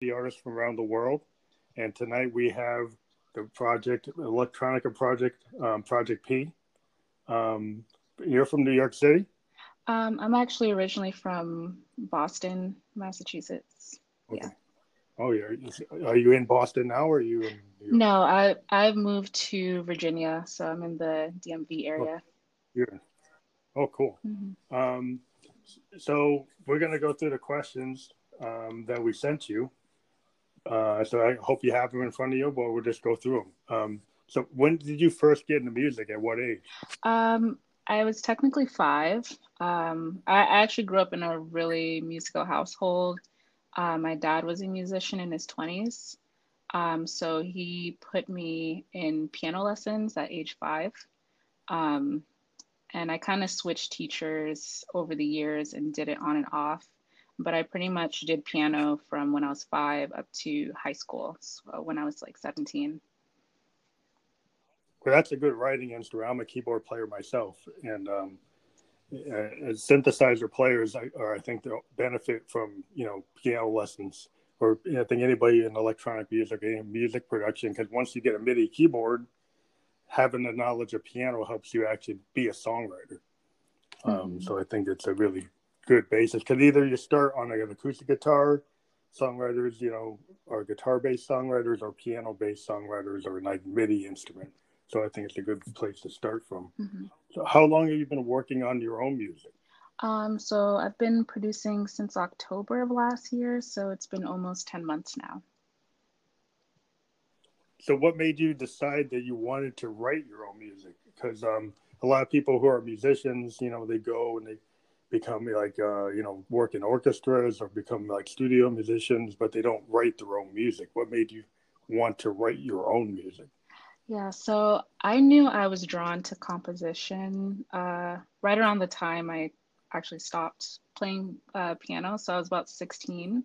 the artists from around the world. And tonight we have the project, Electronica Project, um, Project P. Um, you're from New York City? Um, I'm actually originally from Boston, Massachusetts. Okay. Yeah. Oh, yeah. Are you in Boston now, or are you in? No, I I've moved to Virginia, so I'm in the DMV area. Oh, yeah. Oh, cool. Mm-hmm. Um, so we're gonna go through the questions um, that we sent you. Uh, so I hope you have them in front of you, but we'll just go through them. Um, so when did you first get into music? At what age? Um, I was technically five. Um, I, actually grew up in a really musical household. Uh, my dad was a musician in his 20s. Um, so he put me in piano lessons at age five. Um, and I kind of switched teachers over the years and did it on and off. But I pretty much did piano from when I was five up to high school, so when I was like 17. Well, that's a good writing instrument. I'm a keyboard player myself, and um, uh, synthesizer players are, I think, they'll benefit from you know piano lessons, or I think anybody in electronic music and music production, because once you get a MIDI keyboard, having the knowledge of piano helps you actually be a songwriter. Um, mm-hmm. Um, so I think it's a really good basis because either you start on an acoustic guitar, songwriters, you know, or guitar-based songwriters, or piano-based songwriters, or like MIDI instrument. So I think it's a good place to start from. Mm-hmm. So how long have you been working on your own music? Um, so I've been producing since October of last year, so it's been almost 10 months now. So what made you decide that you wanted to write your own music? Because um, a lot of people who are musicians, you know, they go and they become like, uh, you know, work in orchestras or become like studio musicians, but they don't write their own music. What made you want to write your own music? Yeah, so I knew I was drawn to composition uh, right around the time I actually stopped playing uh, piano. So I was about 16.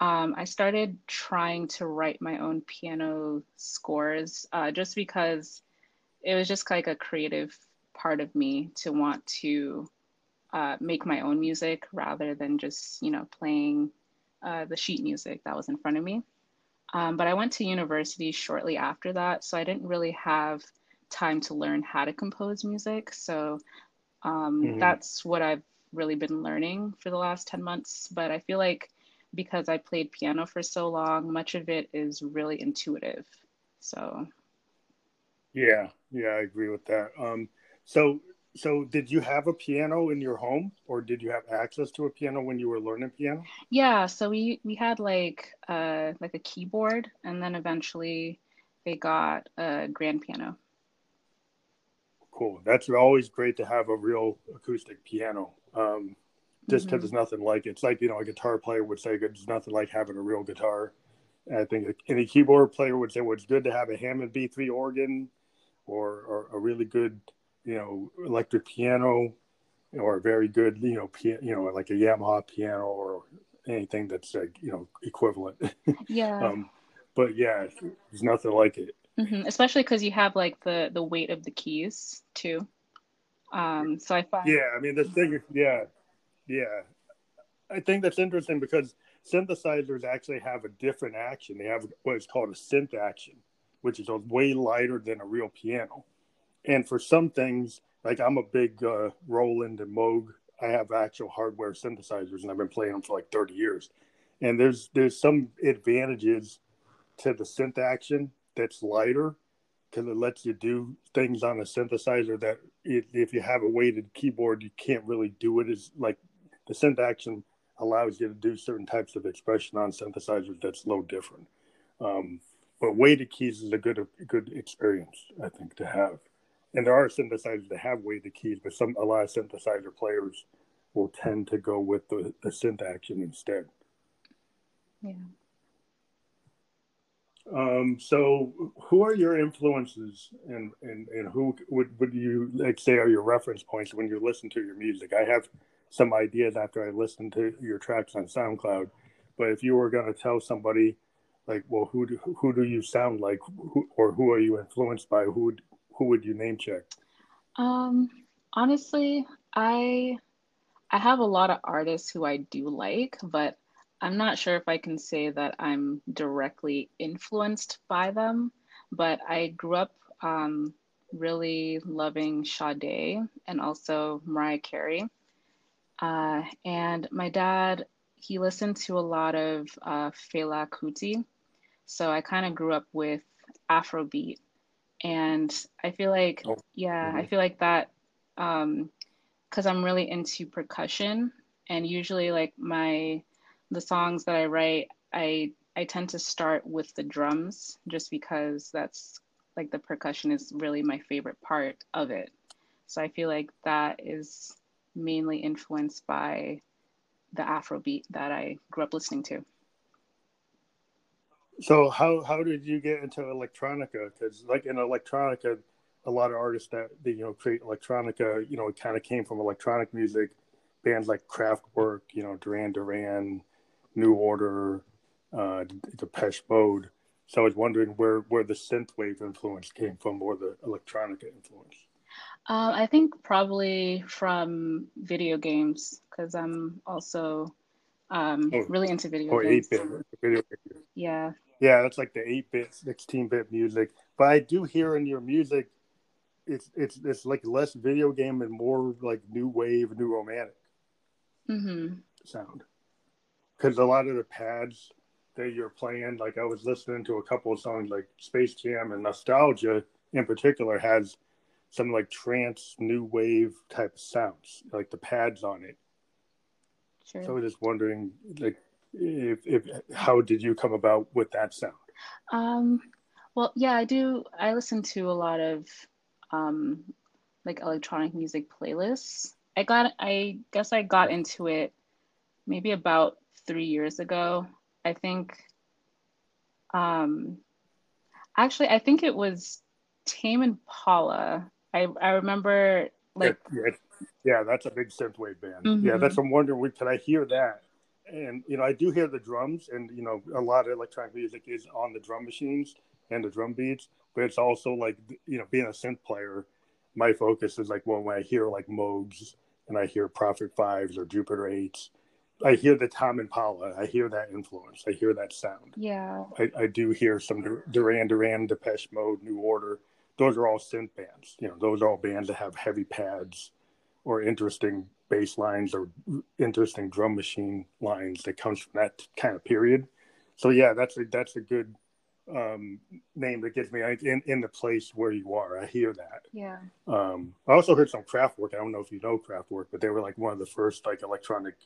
Um, I started trying to write my own piano scores uh, just because it was just like a creative part of me to want to uh, make my own music rather than just, you know, playing uh, the sheet music that was in front of me. Um, but I went to university shortly after that, so I didn't really have time to learn how to compose music. So um, mm-hmm. that's what I've really been learning for the last 10 months. But I feel like because I played piano for so long, much of it is really intuitive. So, yeah, yeah, I agree with that. Um, so so did you have a piano in your home or did you have access to a piano when you were learning piano? Yeah so we we had like uh like a keyboard and then eventually they got a grand piano. Cool. That's always great to have a real acoustic piano. Um just because mm-hmm. there's nothing like it. it's like you know a guitar player would say there's nothing like having a real guitar. I think any keyboard player would say well, it's good to have a hammond b3 organ or, or a really good you know, electric piano or a very good, you know, piano, you know, like a Yamaha piano or anything that's like, you know, equivalent. Yeah. um, but yeah, there's nothing like it. Mm-hmm. Especially because you have like the the weight of the keys too. Um, so I find. Yeah, I mean the thing. Yeah, yeah. I think that's interesting because synthesizers actually have a different action. They have what is called a synth action, which is way lighter than a real piano and for some things, like I'm a big uh, Roland and Moog. I have actual hardware synthesizers, and I've been playing them for like 30 years. And there's there's some advantages to the synth action that's lighter because it lets you do things on a synthesizer that it, if you have a weighted keyboard, you can't really do it as like the synth action allows you to do certain types of expression on synthesizers that's a little different. Um, but weighted keys is a good a good experience, I think, to have and there are synthesizers that have weighted keys, but some a lot of synthesizer players will tend to go with the, the synth action instead. Yeah. Um, so who are your influences and, and, and who would, would you like say are your reference points when you listen to your music? I have some ideas after I listen to your tracks on SoundCloud, but if you were going to tell somebody like, well, who do, who do you sound like who, or who are you influenced by? Who who would you name check? Um, honestly, I I have a lot of artists who I do like, but I'm not sure if I can say that I'm directly influenced by them, but I grew up um, really loving Sade and also Mariah Carey. Uh, and my dad, he listened to a lot of uh, Fela Kuti. So I kind of grew up with Afrobeat. And I feel like, oh. yeah, mm-hmm. I feel like that because um, I'm really into percussion. And usually, like, my the songs that I write, I I tend to start with the drums just because that's like the percussion is really my favorite part of it. So I feel like that is mainly influenced by the Afrobeat that I grew up listening to. So how how did you get into electronica? Because like in electronica, a lot of artists that, that you know create electronica, you know, it kind of came from electronic music. Bands like Kraftwerk, you know, Duran Duran, New Order, uh, Depeche Mode. So I was wondering where where the synthwave influence came from, or the electronica influence. Uh, I think probably from video games because I'm also um, oh, really into video or games. 8-bit video games. Yeah. Yeah, that's like the 8-bit, 16-bit music. But I do hear in your music, it's it's it's like less video game and more like new wave, new romantic mm-hmm. sound because a lot of the pads that you're playing, like I was listening to a couple of songs like Space Jam and Nostalgia in particular has some like trance new wave type sounds, like the pads on it. Sure. So I was just wondering like if if how did you come about with that sound? Um well yeah, I do I listen to a lot of um like electronic music playlists. I got I guess I got into it maybe about three years ago. I think, um, actually, I think it was Tame Impala. I, I remember like. Yeah, yeah, yeah that's a big synthwave band. Mm-hmm. Yeah, that's, I'm wondering, can I hear that? And, you know, I do hear the drums, and, you know, a lot of electronic music is on the drum machines and the drum beats, but it's also like, you know, being a synth player, my focus is like, well, when I hear like Moogs and I hear Prophet Fives or Jupiter Eights, I hear the Tom and Impala. I hear that influence. I hear that sound. Yeah. I, I do hear some Duran Duran, Depeche Mode, New Order. Those are all synth bands. You know, those are all bands that have heavy pads or interesting bass lines or interesting drum machine lines that comes from that kind of period. So yeah, that's a that's a good um, name that gets me in in the place where you are. I hear that. Yeah. Um, I also heard some Kraftwerk. I don't know if you know Kraftwerk, but they were like one of the first like electronic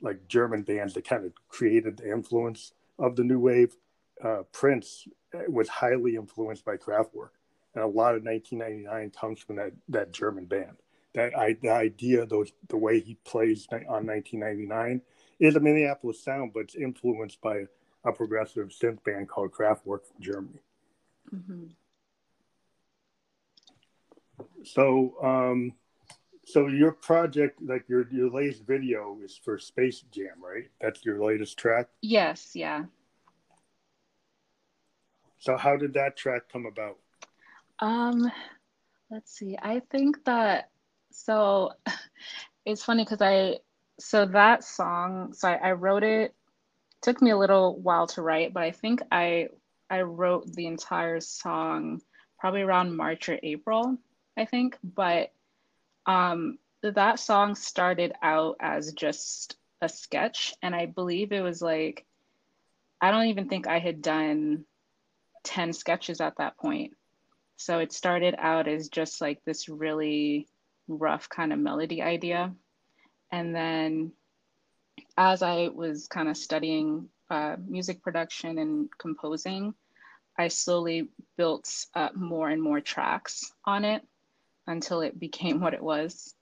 like German bands that kind of created the influence of the new wave. Uh, Prince was highly influenced by Kraftwerk, and a lot of 1999 comes from that that German band. That I, the idea, those the way he plays on 1999 is a Minneapolis sound, but it's influenced by a progressive synth band called Kraftwerk from Germany. Mm-hmm. So, um, so your project, like your your latest video, is for Space Jam, right? That's your latest track. Yes. Yeah. So how did that track come about? Um, let's see. I think that so it's funny because I so that song. So I, I wrote it. Took me a little while to write, but I think I I wrote the entire song probably around March or April. I think, but um, that song started out as just a sketch, and I believe it was like, I don't even think I had done 10 sketches at that point. So it started out as just like this really rough kind of melody idea. And then as I was kind of studying uh, music production and composing, I slowly built up more and more tracks on it until it became what it was.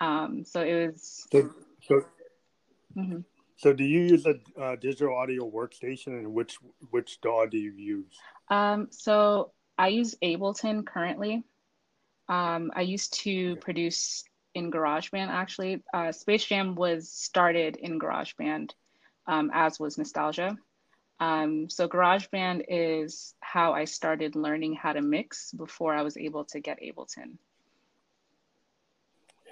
Um, so it was. So, so, mm-hmm. so do you use a uh, digital audio workstation, and which which DAW do you use? Um, so I use Ableton currently. Um, I used to produce in GarageBand actually. Uh, Space Jam was started in GarageBand, um, as was Nostalgia. Um, so GarageBand is how I started learning how to mix before I was able to get Ableton.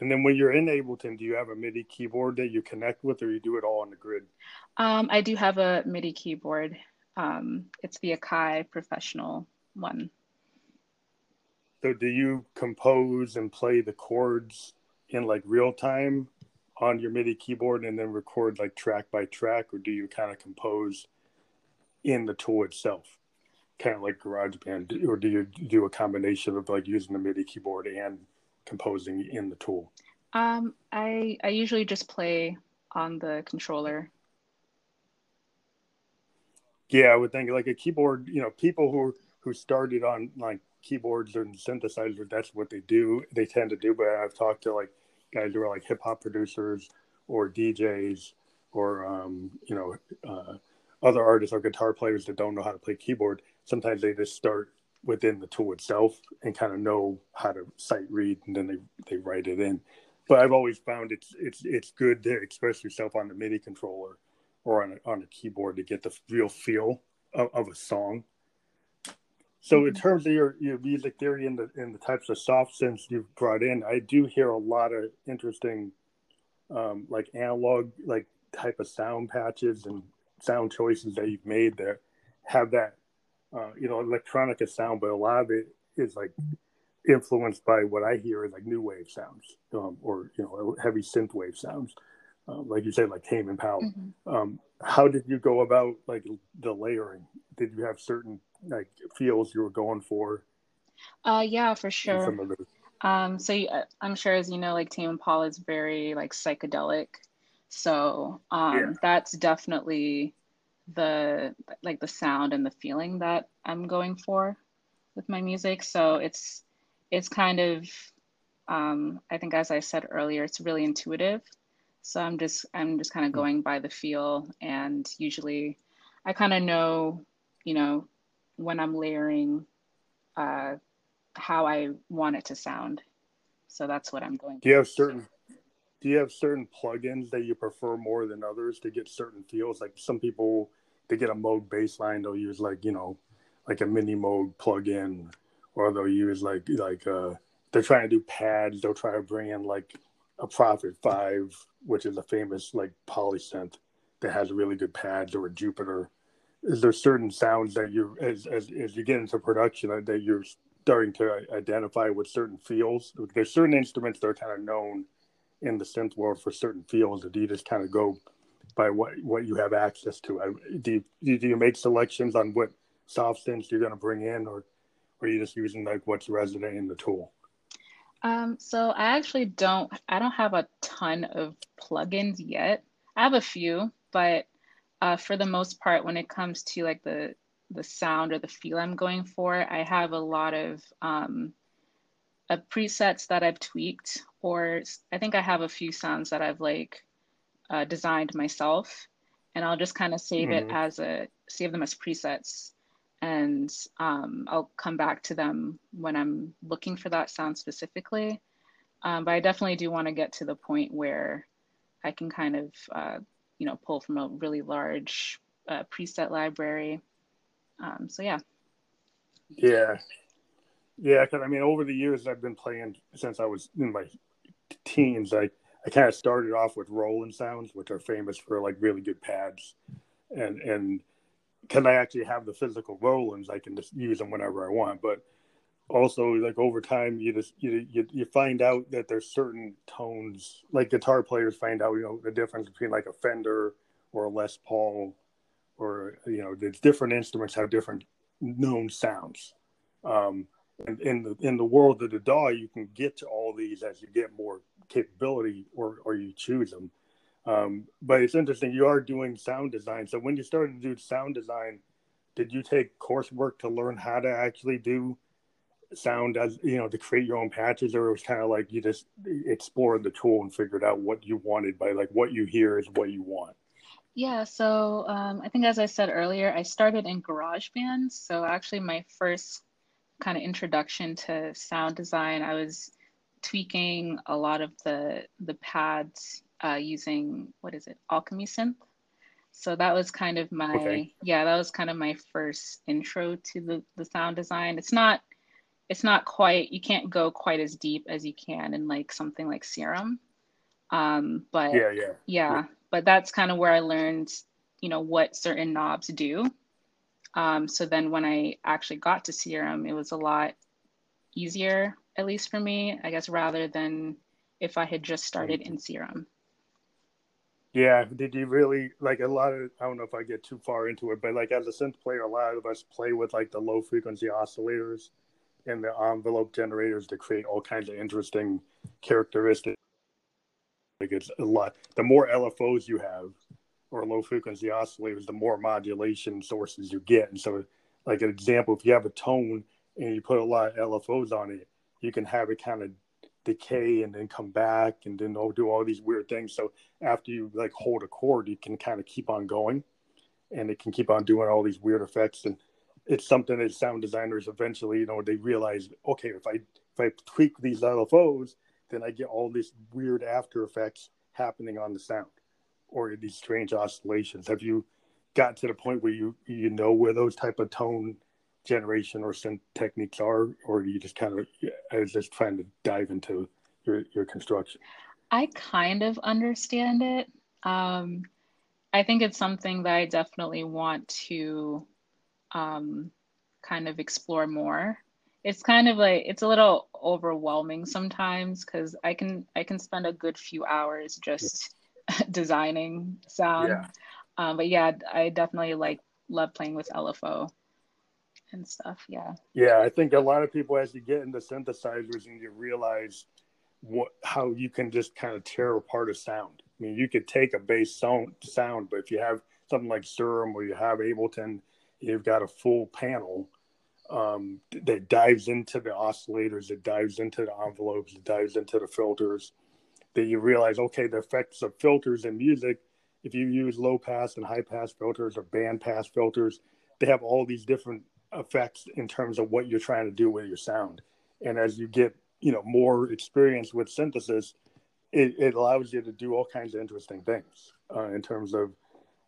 And then when you're in Ableton, do you have a MIDI keyboard that you connect with, or you do it all on the grid? Um, I do have a MIDI keyboard. Um, it's the Akai Professional one. So do you compose and play the chords in like real time on your MIDI keyboard and then record like track by track, or do you kind of compose in the tool itself, kind of like GarageBand, or do you do a combination of like using the MIDI keyboard and composing in the tool? Um, I I usually just play on the controller. Yeah, I would think like a keyboard. You know, people who who started on like keyboards and synthesizers, that's what they do. They tend to do. But I've talked to like guys who are like hip hop producers or DJs or um, you know uh, other artists or guitar players that don't know how to play keyboard. Sometimes they just start within the tool itself and kind of know how to sight read and then they, they write it in. But I've always found it's it's it's good to express yourself on the MIDI controller or on a, on a keyboard to get the real feel of, of a song. So in mm-hmm. terms of your, your music theory and the and the types of soft synths you've brought in, I do hear a lot of interesting um, like analog like type of sound patches and sound choices that you've made that have that uh, you know, electronica sound, but a lot of it is like influenced by what I hear is like new wave sounds, um, or you know, heavy synth wave sounds, um, like you said, like Tame Impala. Mm-hmm. Um, how did you go about like the layering? Did you have certain like feels you were going for? Uh, yeah, for sure. Um, so you, uh, I'm sure, as you know, like Tame Impala is very like psychedelic. So um, yeah. that's definitely the like the sound and the feeling that I'm going for with my music. So it's it's kind of um, I think as I said earlier, it's really intuitive. So I'm just I'm just kind of hmm. going by the feel, and usually I kind of know, you know, when I'm layering, uh, how I want it to sound. So that's what I'm going. To do you have certain do you have certain plugins that you prefer more than others to get certain feels? Like some people to get a Moog baseline, they'll use like you know, like a mini Moog plug-in, or they'll use like like uh, they're trying to do pads. They'll try to bring in like a Prophet Five, which is a famous like polysynth that has really good pads, or a Jupiter. Is there certain sounds that you as as as you get into production that you're starting to identify with certain feels? There's certain instruments that are kind of known in the synth world for certain feels, do you just kind of go by what what you have access to. Do you, do you make selections on what soft synths you're going to bring in, or, or are you just using like what's resident in the tool? Um, so I actually don't. I don't have a ton of plugins yet. I have a few, but uh, for the most part, when it comes to like the the sound or the feel I'm going for, I have a lot of um, uh, presets that I've tweaked, or I think I have a few sounds that I've like uh, designed myself, and I'll just kind of save mm-hmm. it as a save them as presets, and um, I'll come back to them when I'm looking for that sound specifically. Um, but I definitely do want to get to the point where I can kind of uh, you know pull from a really large uh, preset library. Um, so yeah. Yeah. Yeah, because I mean, over the years I've been playing since I was in my teens. Like I kind of started off with Roland sounds, which are famous for like really good pads, and and can I actually have the physical Rolands, I can just use them whenever I want. But also, like over time, you just you you, you find out that there's certain tones, like guitar players find out, you know, the difference between like a Fender or a Les Paul, or you know, the different instruments have different known sounds. Um, and in the in the world of the DAW, you can get to all these as you get more capability or or you choose them. Um, but it's interesting. You are doing sound design. So when you started to do sound design, did you take coursework to learn how to actually do sound as you know to create your own patches, or it was kind of like you just explored the tool and figured out what you wanted by like what you hear is what you want? Yeah, so um, I think as I said earlier, I started in GarageBand. So actually, my first kind of introduction to sound design, I was tweaking a lot of the the pads uh, using what is it alchemy synth so that was kind of my okay. yeah that was kind of my first intro to the the sound design it's not it's not quite you can't go quite as deep as you can in like something like serum. Um but yeah yeah. yeah, yeah. but that's kind of where i learned you know what certain knobs do. Um so then when i actually got to serum it was a lot easier at least for me i guess rather than if i had just started in serum. Yeah, did you really like a lot of? I don't know if I get too far into it, but like as a synth player, a lot of us play with like the low frequency oscillators and the envelope generators to create all kinds of interesting characteristics. Like it's a lot. The more LFOs you have, or low frequency oscillators, the more modulation sources you get. And so, like an example, if you have a tone and you put a lot of LFOs on it, you can have it kind of decay and then come back and then they'll do all these weird things. So after you like hold a chord, you can kind of keep on going and it can keep on doing all these weird effects. And it's something that sound designers eventually, you know, they realize, okay, if I if I tweak these LFOs, then I get all these weird after effects happening on the sound or these strange oscillations. Have you got to the point where you you know where those type of tone generation or synth techniques are, or you just kind of I was just trying to dive into your your construction? I kind of understand it. Um, I think it's something that I definitely want to um, kind of explore more. It's kind of like it's a little overwhelming sometimes because I can I can spend a good few hours just designing sound. Yeah. Um, but yeah, I definitely like love playing with LFO and stuff. Yeah. Yeah, I think a lot of people, as you get into synthesizers and you realize what how you can just kind of tear apart a sound. I mean, you could take a bass sound, sound, but if you have something like Serum or you have Ableton, you've got a full panel um, that dives into the oscillators, that dives into the envelopes, that dives into the filters. That you realize, okay, the effects of filters in music, if you use low pass and high pass filters or band pass filters, they have all these different effects in terms of what you're trying to do with your sound. And as you get, you know, more experience with synthesis, it, it allows you to do all kinds of interesting things uh, in terms of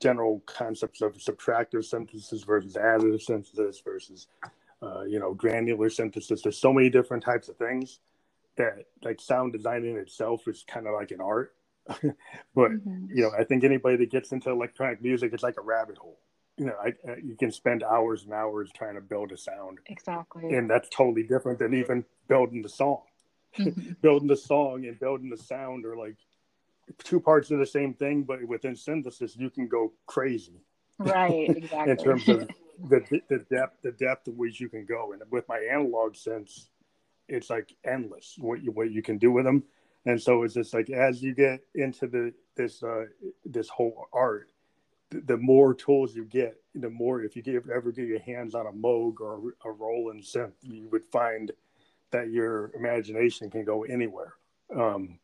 general concepts of subtractive synthesis versus additive synthesis versus, uh, you know, granular synthesis. There's so many different types of things that like sound design in itself is kind of like an art. but, mm-hmm. you know, I think anybody that gets into electronic music, it's like a rabbit hole you know, I, I, you can spend hours and hours trying to build a sound. Exactly. And that's totally different than even building the song. Mm-hmm. building the song and building the sound or like two parts of the same thing, but within synthesis, you can go crazy. Right. Exactly. in terms of the, the depth, the depth of which you can go. And with my analog synths, it's like endless what you, what you can do with them. And so it's just like, as you get into the, this, uh, this whole art, the more tools you get, the more if you get, ever get your hands on a Moog or a Roland synth, you would find that your imagination can go anywhere. Um,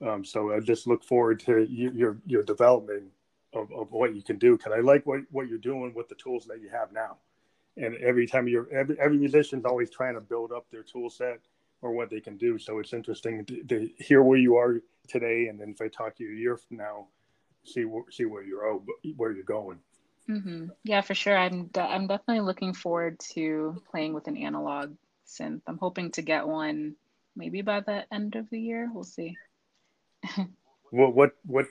um, so I just look forward to your your development of, of what you can do because I like what, what you're doing with the tools that you have now. And every time you're every, every musician's always trying to build up their tool set or what they can do. So it's interesting to, to hear where you are today, and then if I talk to you a year from now, see see where you're oh, where you're going. Mm-hmm. Yeah, for sure. I'm de- I'm definitely looking forward to playing with an analog synth. I'm hoping to get one maybe by the end of the year. We'll see. Well, what what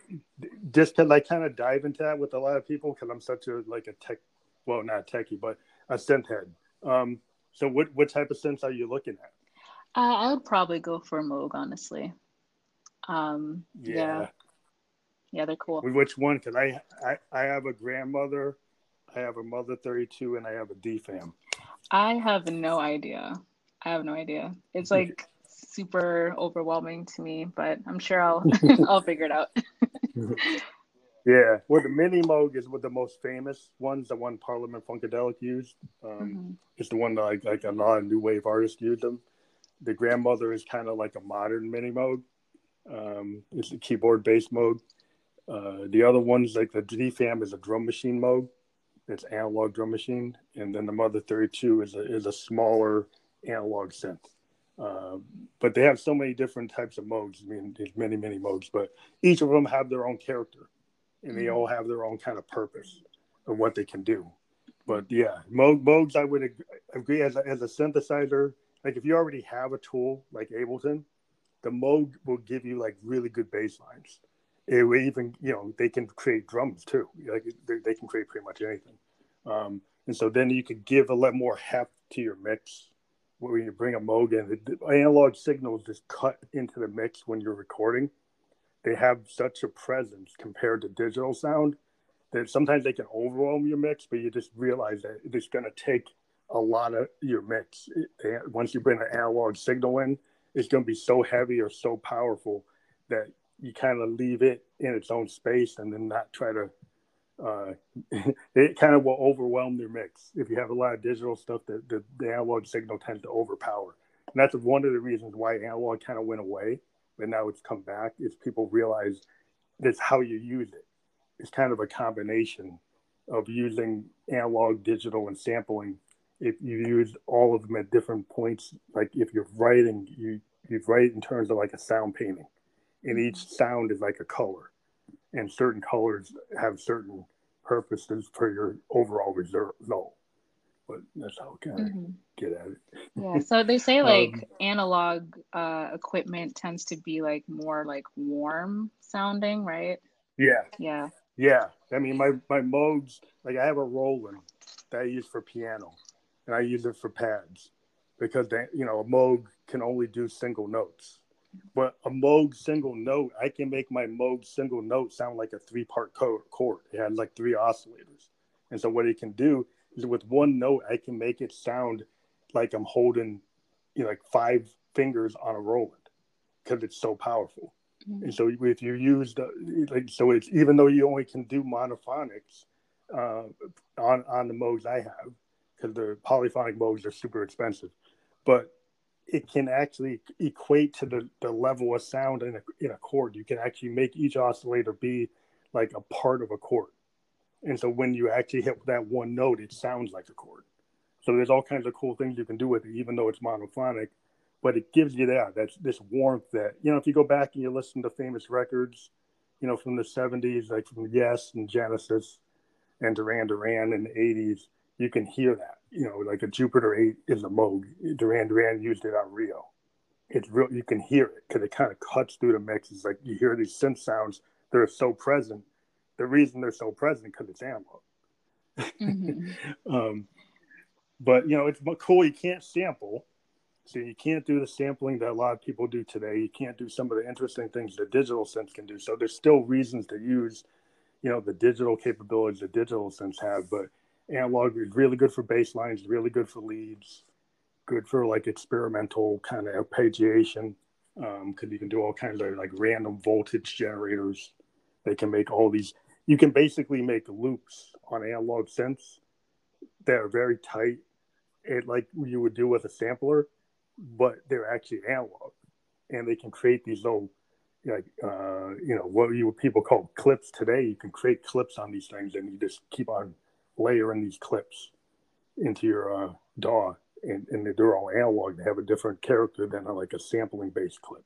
just to like kind of dive into that with a lot of people because I'm such a like a tech, well not techie, but a synth head. Um, so what what type of synths are you looking at? Uh, I would probably go for Moog, honestly. Um, yeah. yeah yeah, they're cool. Which one? Because I, I I have a grandmother, I have a mother thirty two, and I have a DFAM. I have no idea. I have no idea. It's like super overwhelming to me, but I'm sure I'll I'll figure it out. yeah, well, the mini Moog is one of the most famous ones. The one Parliament Funkadelic used. Um, mm-hmm. It's the one that like, like a lot of new wave artists use them. The grandmother is kind of like a modern mini Moog. Um, it's a keyboard based Moog. Uh, the other ones, like the DFAM, is a drum machine Moog. It's analog drum machine, and then the Mother 32 is a is a smaller analog synth. Uh, but they have so many different types of modes. I mean, there's many many modes, but each of them have their own character, and they mm-hmm. all have their own kind of purpose of what they can do. But yeah, Moogs, I would agree as a, as a synthesizer, like if you already have a tool like Ableton, the Moog will give you like really good bass lines. It will even, you know, they can create drums too. Like they, they can create pretty much anything. Um, and so then you could give a lot more heft to your mix when you bring a Moog in. The analog signals just cut into the mix when you're recording. They have such a presence compared to digital sound that sometimes they can overwhelm your mix, but you just realize that it's going to take a lot of your mix. Once you bring an analog signal in, it's going to be so heavy or so powerful that you kind of leave it in its own space and then not try to uh, it kind of will overwhelm your mix. If you have a lot of digital stuff that the, the analog signal tends to overpower. And that's one of the reasons why analog kind of went away but now it's come back is people realize that's how you use it. It's kind of a combination of using analog digital and sampling. If you use all of them at different points, like if you're writing, you you write in terms of like a sound painting, and each sound is like a color, and certain colors have certain purposes for your overall result. But that's how I kind of mm-hmm. get at it. Yeah. So they say like um, analog uh, equipment tends to be like more like warm sounding, right? Yeah. Yeah. Yeah. I mean, my my Moogs, like I have a Roland that I use for piano and I use it for pads because they, you know a Moog can only do single notes. But a Moog single note, I can make my Moog single note sound like a three part chord. It had like three oscillators, and so what it can do is with one note, I can make it sound like I'm holding, you know, like five fingers on a Roland because it's so powerful. Mm-hmm. And so if you use the like, so it's even though you only can do monophonics uh, on on the Moogs I have, because the polyphonic Moogs are super expensive, but it can actually equate to the, the level of sound in a, in a chord. You can actually make each oscillator be like a part of a chord. And so when you actually hit that one note, it sounds like a chord. So there's all kinds of cool things you can do with it, even though it's monophonic. But it gives you that that's this warmth that you know if you go back and you listen to famous records, you know from the '70s, like from Yes and Genesis, and Duran Duran in the '80s, you can hear that. You know, like a Jupiter 8 is a Moog. Duran Duran used it on Rio. It's real, you can hear it because it kind of cuts through the mix. It's like you hear these synth sounds they're so present. The reason they're so present because it's analog. Mm-hmm. um, but, you know, it's cool. You can't sample. So you can't do the sampling that a lot of people do today. You can't do some of the interesting things that digital synths can do. So there's still reasons to use, you know, the digital capabilities that digital synths have, but analog is really good for bass lines, really good for leads, good for like experimental kind of arpeggiation. Because um, you can do all kinds of like random voltage generators. They can make all these. You can basically make loops on analog synths that are very tight, it, like you would do with a sampler, but they're actually analog, and they can create these little like uh, you know what you people call clips today. You can create clips on these things, and you just keep on layering these clips into your uh, DAW, and, and they're all analog. They have a different character than a, like a sampling based clip.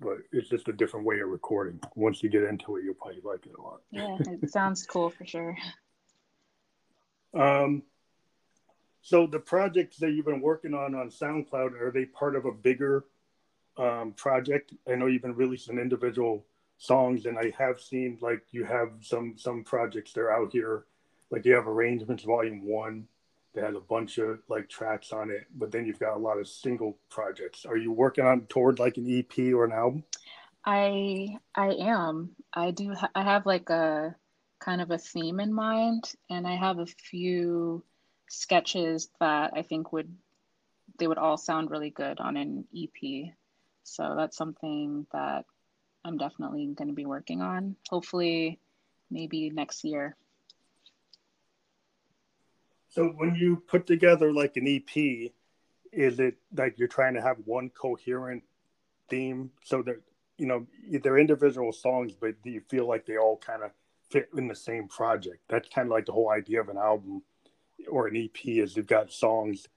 But it's just a different way of recording. Once you get into it, you'll probably like it a lot. Yeah, it sounds cool for sure. Um, so the projects that you've been working on on SoundCloud are they part of a bigger um, project? I know you've been releasing individual songs, and I have seen like you have some some projects that are out here like you have arrangements volume one that has a bunch of like tracks on it but then you've got a lot of single projects. Are you working on toward like an ep or an album? I i am. I do ha- i have like a kind of a theme in mind and i have a few sketches that i think would they would all sound really good on an ep so that's something that i'm definitely going to be working on hopefully maybe next year so when you put together like an EP, is it like you're trying to have one coherent theme so that you know they're individual songs, but do you feel like they all kind of fit in the same project? That's kind of like the whole idea of an album or an EP is you've got songs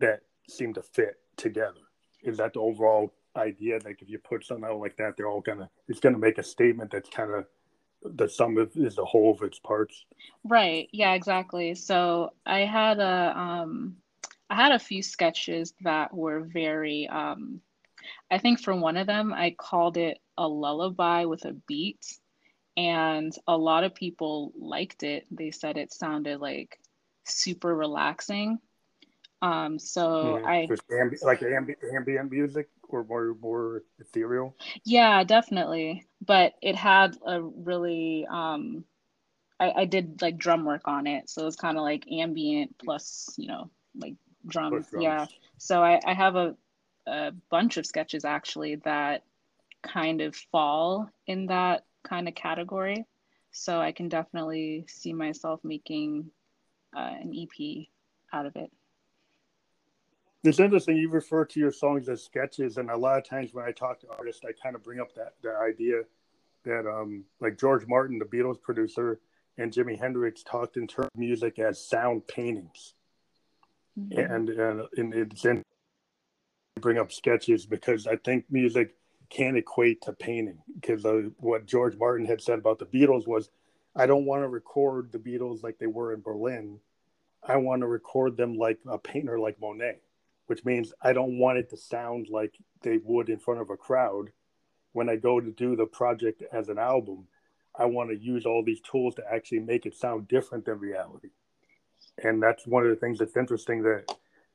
that seem to fit together. Is that the overall idea? Like if you put something out like that, they're all gonna it's gonna make a statement that's kind of the sum of is the whole of its parts. Right. Yeah, exactly. So I had a um I had a few sketches that were very um I think for one of them I called it a lullaby with a beat and a lot of people liked it. They said it sounded like super relaxing. Um so Mm-hmm. I ambi- like ambient, ambient music or more more ethereal. yeah, definitely. But it had a really um I, I did like drum work on it. So it was kind of like ambient plus, you know, like drum. Plus drums. Yeah. So I, I have a, a bunch of sketches actually that kind of fall in that kind of category. So I can definitely see myself making uh, an EP out of it. It's interesting you refer to your songs as sketches, and a lot of times when I talk to artists, I kind of bring up that that idea that um like George Martin, the Beatles producer, and Jimi Hendrix talked in terms of music as sound paintings, Mhm. and and, and it's in bring up sketches because I think music can equate to painting because uh, what George Martin had said about the Beatles was, I don't want to record the Beatles like they were in Berlin. I want to record them like a painter like Monet, which means I don't want it to sound like they would in front of a crowd. When I go to do the project as an album, I want to use all these tools to actually make it sound different than reality. And that's one of the things that's interesting that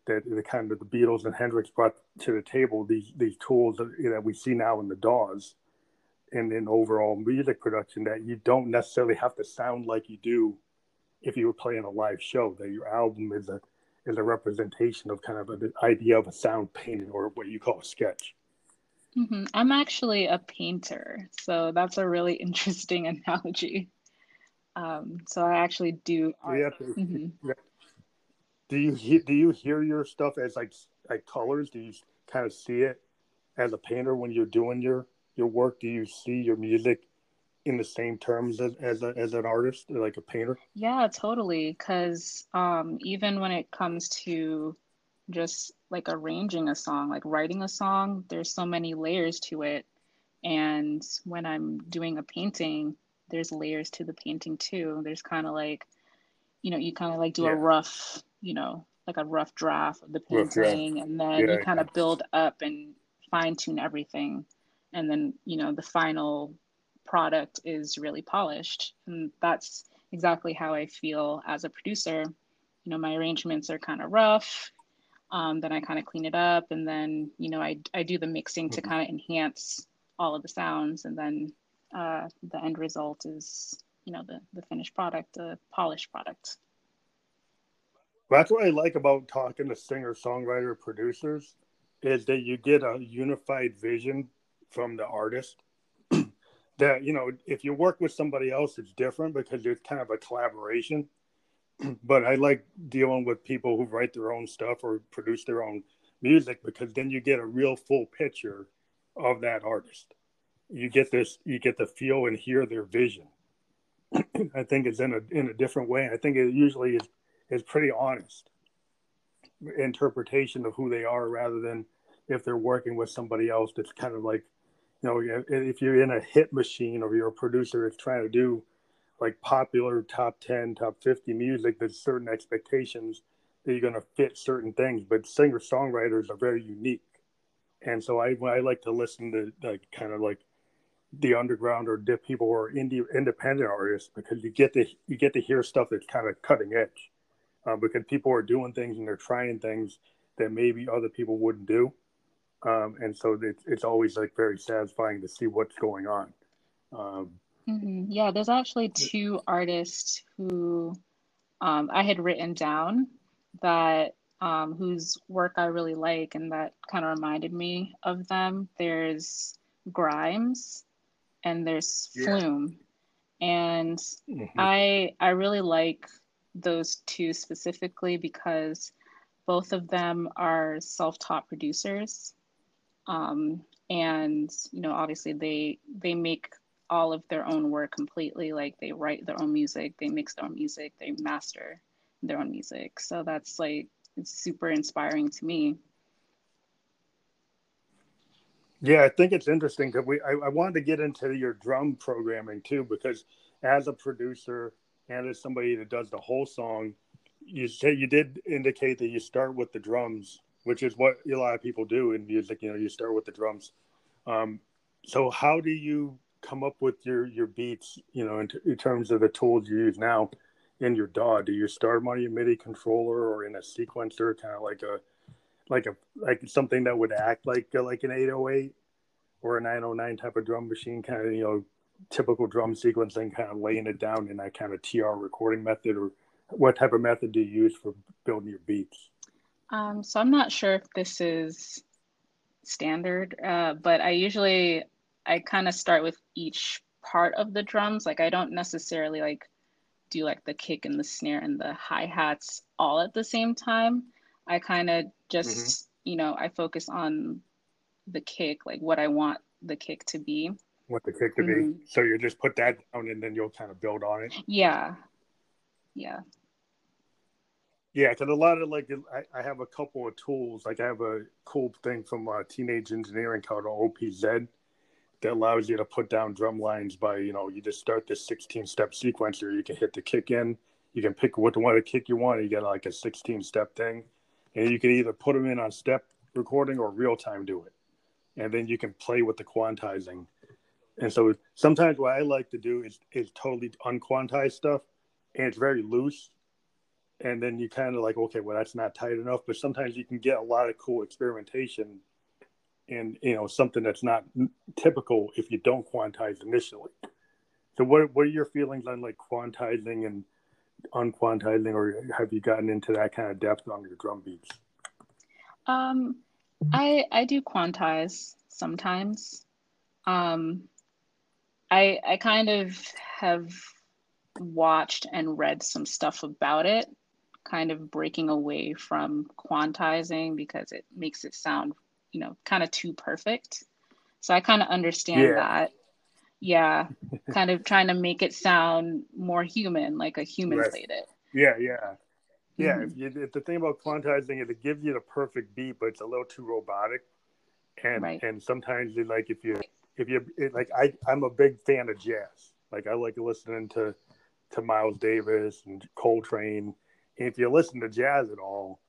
that the kind of the Beatles and Hendrix brought to the table these these tools that, that we see now in the DAWs and in overall music production that you don't necessarily have to sound like you do if you were playing a live show. That your album is a is a representation of kind of an idea of a sound painting or what you call a sketch. Mhm. I'm actually a painter, so that's a really interesting analogy. Um, so I actually do Do you art. have to, Mhm. do you he- do you hear your stuff as like like colors? Do you kind of see it as a painter when you're doing your your work? Do you see your music in the same terms as as, a, as an artist, like a painter? Yeah, totally. Because um, even when it comes to just like arranging a song, like writing a song, there's so many layers to it. And when I'm doing a painting, there's layers to the painting too. There's kind of like, you know, you kind of like do Yeah. a rough, you know, like a rough draft of the painting, and then Yeah, you kind of build up and fine tune everything. And then, you know, the final product is really polished. And that's exactly how I feel as a producer. You know, my arrangements are kind of rough. Um, then I kind of clean it up, and then you know I I do the mixing to Mhm. kind of enhance all of the sounds, and then uh, the end result is you know the the finished product, the polished product. That's what I like about talking to singer songwriter producers is that you get a unified vision from the artist. That you know, if you work with somebody else, it's different because it's kind of a collaboration. but I like dealing with people who write their own stuff or produce their own music because then you get a real full picture of that artist. You get this, you get to feel and hear their vision. I think it's in a in a different way. I think it usually is is pretty honest interpretation of who they are rather than if they're working with somebody else that's kind of like you know if you're in a hit machine or you're a producer that's trying to do like popular top 10 top 50 music there's certain expectations that you're going to fit certain things but singer songwriters are very unique. And so i i like to listen to like kind of like the underground or the people who are indie independent artists because you get to you get to hear stuff that's kind of cutting edge. Uh, because people are doing things and they're trying things that maybe other people wouldn't do um, and so it's, it's always like very satisfying to see what's going on um, Mhm. Yeah, there's actually two artists who um, I had written down that um, whose work I really like and that kind of reminded me of them. There's Grimes and there's Yeah. Flume. And mhm. I I really like those two specifically because both of them are self-taught producers. Um, and you know, obviously they they make all of their own work completely. Like they write their own music, they mix their own music, they master their own music. So that's like it's super inspiring to me. Yeah, I think it's interesting because we I, I wanted to get into your drum programming too because as a producer and as somebody that does the whole song, you say you did indicate that you start with the drums, which is what a lot of people do in music. You know, you start with the drums. Um, so how do you come up with your your beats? You know, in, t- in terms of the tools you use now in your DAW, do you start on your MIDI controller or in a sequencer, kind of like a like a like something that would act like like an 808 or a 909 type of drum machine, kind of you know typical drum sequencing, kind of laying it down in that kind of TR recording method, or what type of method do you use for building your beats? Um, so I'm not sure if this is standard, uh, but I usually I kind of start with each part of the drums. Like I don't necessarily like do like the kick and the snare and the hi hats all at the same time. I kind of just mm-hmm. you know I focus on the kick, like what I want the kick to be. What the kick to mm-hmm. be. So you just put that down and then you'll kind of build on it. Yeah. Yeah. Yeah, because a lot of like I, I, have a couple of tools. Like I have a cool thing from uh, Teenage Engineering called OP-Z that allows you to put down drum lines by you know you just start this 16 step sequencer. You can hit the kick in. You can pick what one kick you want. You get like a 16 step thing, and you can either put them in on step recording or real time do it, and then you can play with the quantizing. And so sometimes what I like to do is is totally unquantized stuff, and it's very loose and then you kind of like okay well that's not tight enough but sometimes you can get a lot of cool experimentation and you know something that's not typical if you don't quantize initially. So what, what are your feelings on like quantizing and unquantizing or have you gotten into that kind of depth on your drum beats? Um i i do quantize sometimes. Um i i kind of have watched and read some stuff about it kind of breaking away from quantizing because it makes it sound, you know, kind of too perfect. So I kind of understand yeah. that. Yeah, kind of trying to make it sound more human, like a human right. played it. Yeah, yeah. Yeah, mm-hmm. if, you, if the thing about quantizing is it gives you the perfect beat, but it's a little too robotic, and right. and sometimes you like if you if you it, like I I'm a big fan of jazz. Like I like listening to to Miles Davis and Coltrane if you listen to jazz at all,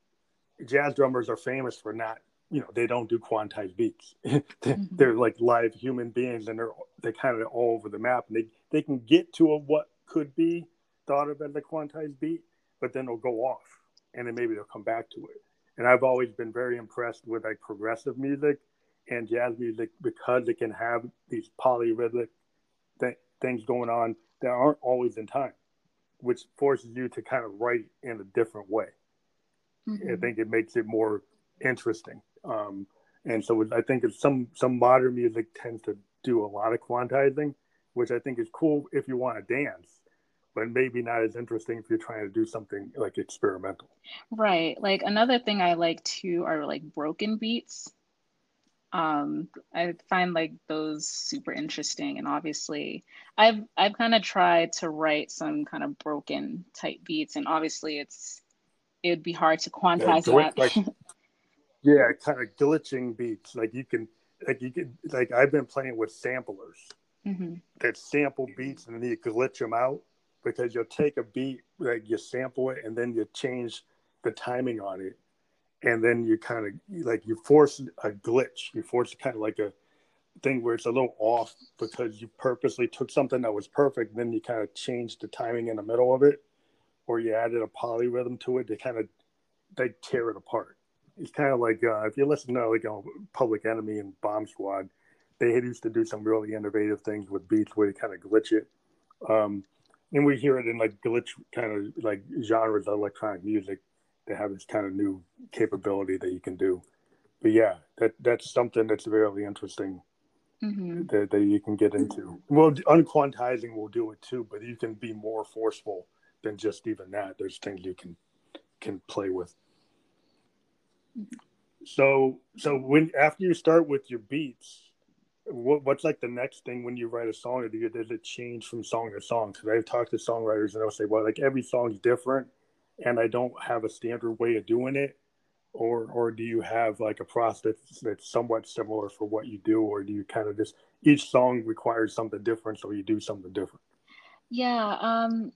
jazz drummers are famous for not, you know, they don't do quantized beats. mm-hmm. They're like live human beings, and they're they kind of all over the map, and they they can get to a, what could be thought of as a quantized beat, but then they'll go off, and then maybe they'll come back to it. And I've always been very impressed with like progressive music and jazz music because it can have these polyrhythmic th- things going on that aren't always in time which forces you to kind of write in a different way. Mm-hmm. I think it makes it more interesting. Um, and so I think it's some some modern music tends to do a lot of quantizing, which I think is cool if you want to dance, but maybe not as interesting if you're trying to do something like experimental. Right. Like another thing I like too are like broken beats um, I find like those super interesting. And obviously, I've I've kind of tried to write some kind of broken type beats, and obviously, it's it'd be hard to quantize yeah, that. Like, yeah, kind of glitching beats. Like you can, like you can, like I've been playing with samplers mm-hmm. that sample beats, and then you glitch them out because you'll take a beat, like you sample it, and then you change the timing on it and then you kind of like you force a glitch. You force kind of like a thing where it's a little off because you purposely took something that was perfect then you kind of changed the timing in the middle of it or you added a polyrhythm to it to kind of they tear it apart. It's kind of like uh, if you listen to like uh, public enemy and bomb squad they used to do some really innovative things with beats where you kind of glitch it um, and we hear it in like glitch kind of like genres of electronic music to have this kind of new capability that you can do. But yeah, that that's something that's really interesting mm-hmm. that, that you can get into. Well, unquantizing will do it too, but you can be more forceful than just even that. There's things you can can play with. Mm-hmm. So so when after you start with your beats, what, what's like the next thing when you write a song? Or do you, does it change from song to song? Because I've talked to songwriters and they'll say, well, like every song's different and I don't have a standard way of doing it? Or, or do you have like a process that's somewhat similar for what you do, or do you kind of just each song requires something different, so you do something different? Yeah, um,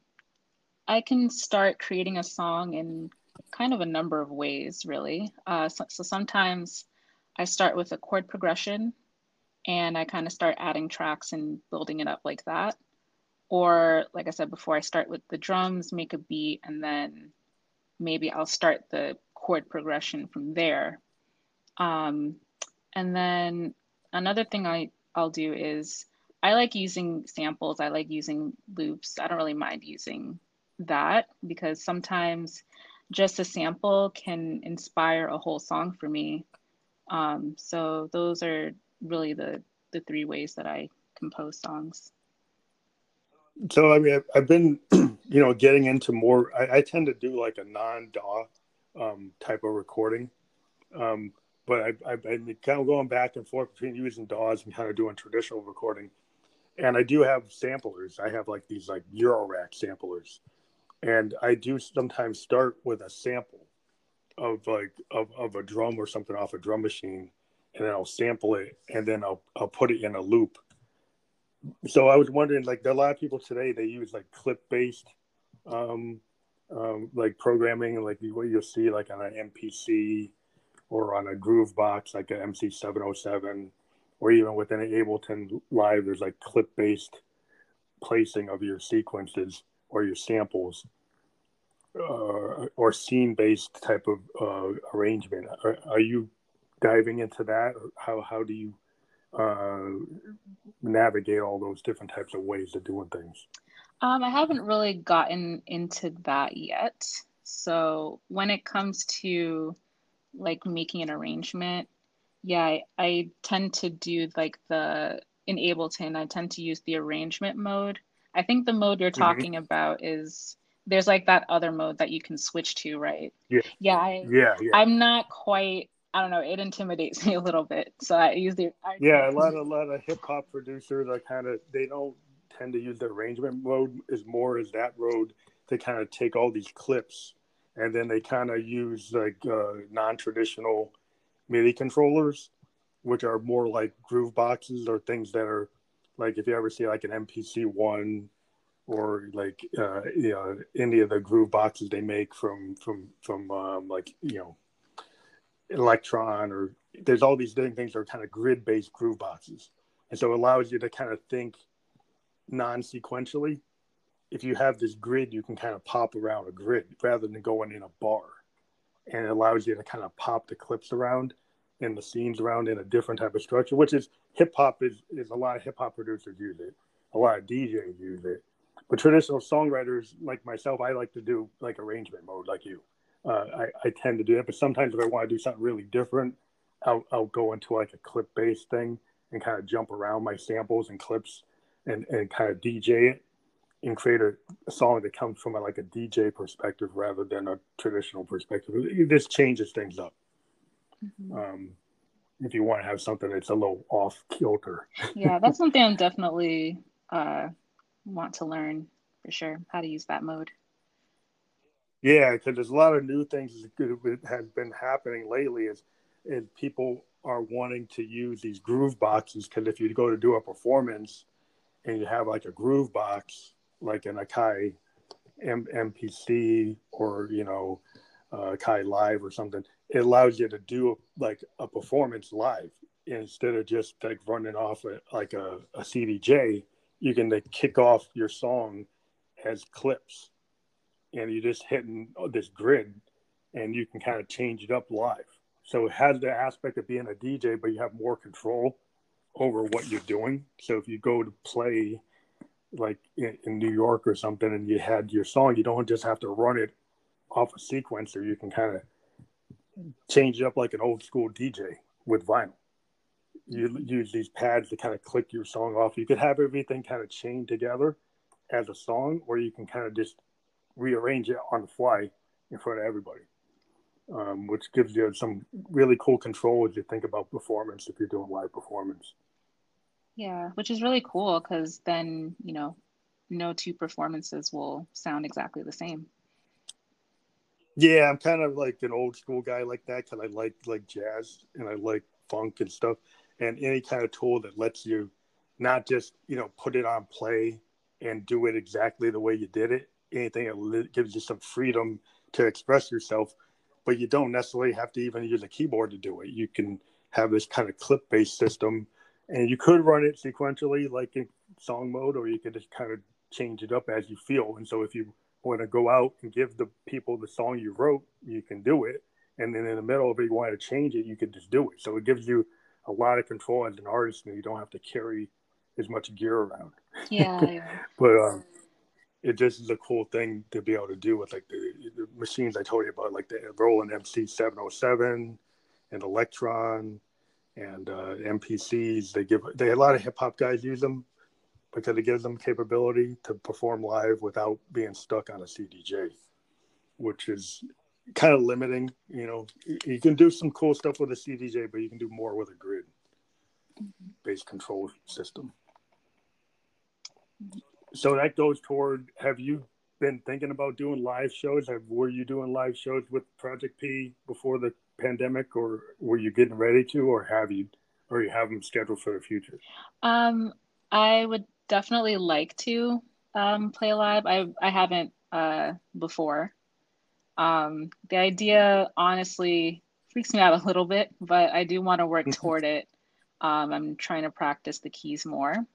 I can start creating a song in kind of a number of ways, really. Uh, so, so sometimes I start with a chord progression and I kind of start adding tracks and building it up like that. Or, like I said before, I start with the drums, make a beat, and then maybe I'll start the chord progression from there. Um, and then another thing I, I'll do is I like using samples, I like using loops. I don't really mind using that because sometimes just a sample can inspire a whole song for me. Um, so those are really the the three ways that I compose songs. So I mean, I've, I've been, you know, getting into more. I, I tend to do like a non-DAW um, type of recording, um, but I, I've been kind of going back and forth between using DAWs and kind of doing traditional recording. And I do have samplers. I have like these like Eurorack samplers, and I do sometimes start with a sample of like of, of a drum or something off a drum machine and then I'll sample it and then I'll I'll put it in a loop. So I was wondering, like a lot of people today, they use like clip based, um, um, like programming, like what you'll see like on an MPC or on a Groove Box, like an MC seven hundred seven, or even within Ableton Live, there's like clip based placing of your sequences or your samples. Uh, or scene based type of uh, arrangement. Are, are you diving into that? Or How how do you uh, navigate all those different types of ways of doing things? Um, I haven't really gotten into that yet. So when it comes to like making an arrangement, yeah, I, I tend to do like the in Ableton. I tend to use the arrangement mode. I think the mode you're mm-hmm. talking mm-hmm. about is there's like that other mode that you can switch to, right? Yeah. Yeah. I, yeah. Yeah. I'm not quite I don't know, it intimidates me a little bit. So I use the I, yeah, a lot of a lot of hip hop producers are kind of they don't tend to use the arrangement mode as more as that road to kind of take all these clips and then they kind of use like uh, non-traditional MIDI controllers, which are more like groove boxes or things that are like if you ever see like an MPC one or like uh, you know any of the groove boxes they make from from from um, like you know Elektron or there's all these different things that are kind of grid based groove boxes. And so it allows you to kind of think non sequentially. If you have this grid, you can kind of pop around a grid rather than going in a bar. And it allows you to kind of pop the clips around and the scenes around in a different type of structure, which is hip hop is, is a lot of hip hop producers use it. A lot of DJs use it. But traditional songwriters like myself, I like to do like arrangement mode like you uh, I, I, tend to do that. But sometimes if I want to do something really different, I'll, I'll go into like a clip based thing and kind of jump around my samples and clips and, and kind of DJ it and create a, a song that comes from a, like a DJ perspective rather than a traditional perspective. This changes things up. Mm-hmm. Um, if you want to have something that's a little off kilter. yeah, that's something I'm definitely uh, want to learn for sure how to use that mode. Yeah, because there's a lot of new things that has been happening lately. Is and people are wanting to use these groove boxes because if you go to do a performance and you have like a groove box, like an Akai M- MPC or you know uh, Akai Live or something, it allows you to do like a performance live instead of just like running off a, like a, a CDJ. You can like kick off your song as clips and you're just hitting this grid and you can kind of change it up live. So it has the aspect of being a DJ, but you have more control over what you're doing. So if you go to play like in, in New York or something and you had your song, you don't just have to run it off a sequencer. You can kind of change it up like an old school DJ with vinyl. You use these pads to kind of click your song off. You could have everything kind of chained together as a song, or you can kind of just rearrange it on the fly in front of everybody, um, which gives you some really cool control as you think about performance if you're doing live performance. Yeah, which is really cool because then, you know, no two performances will sound exactly the same. Yeah, I'm kind of like an old school guy like that because I like like jazz and I like funk and stuff, and any kind of tool that lets you not just you know put it on play and do it exactly the way you did it, anything that gives you some freedom to express yourself. But you don't necessarily have to even use a keyboard to do it. You can have this kind of clip based system, and you could run it sequentially, like in song mode, or you could just kind of change it up as you feel. And so if you want to go out and give the people the song you wrote, you can do it. And then in the middle, if you want to change it, you can just do it. So it gives you a lot of control as an artist, and you don't have to carry as much gear around. Yeah. but um, it just is a cool thing to be able to do with like the, the machines I told you about, like the Roland MC 707 and Elektron and uh, MPCs. They give they a lot of hip hop guys use them because it gives them capability to perform live without being stuck on a CDJ, which is kind of limiting. You know, you can do some cool stuff with a CDJ, but you can do more with a grid based control system. So that goes toward have you been thinking about doing live shows? Have, were you doing live shows with Project P before the pandemic, or were you getting ready to, or have you, or you have them scheduled for the future? Um, I would definitely like to um, play live. I I haven't uh, before. Um, the idea honestly freaks me out a little bit, but I do want to work toward it. Um, I'm trying to practice the keys more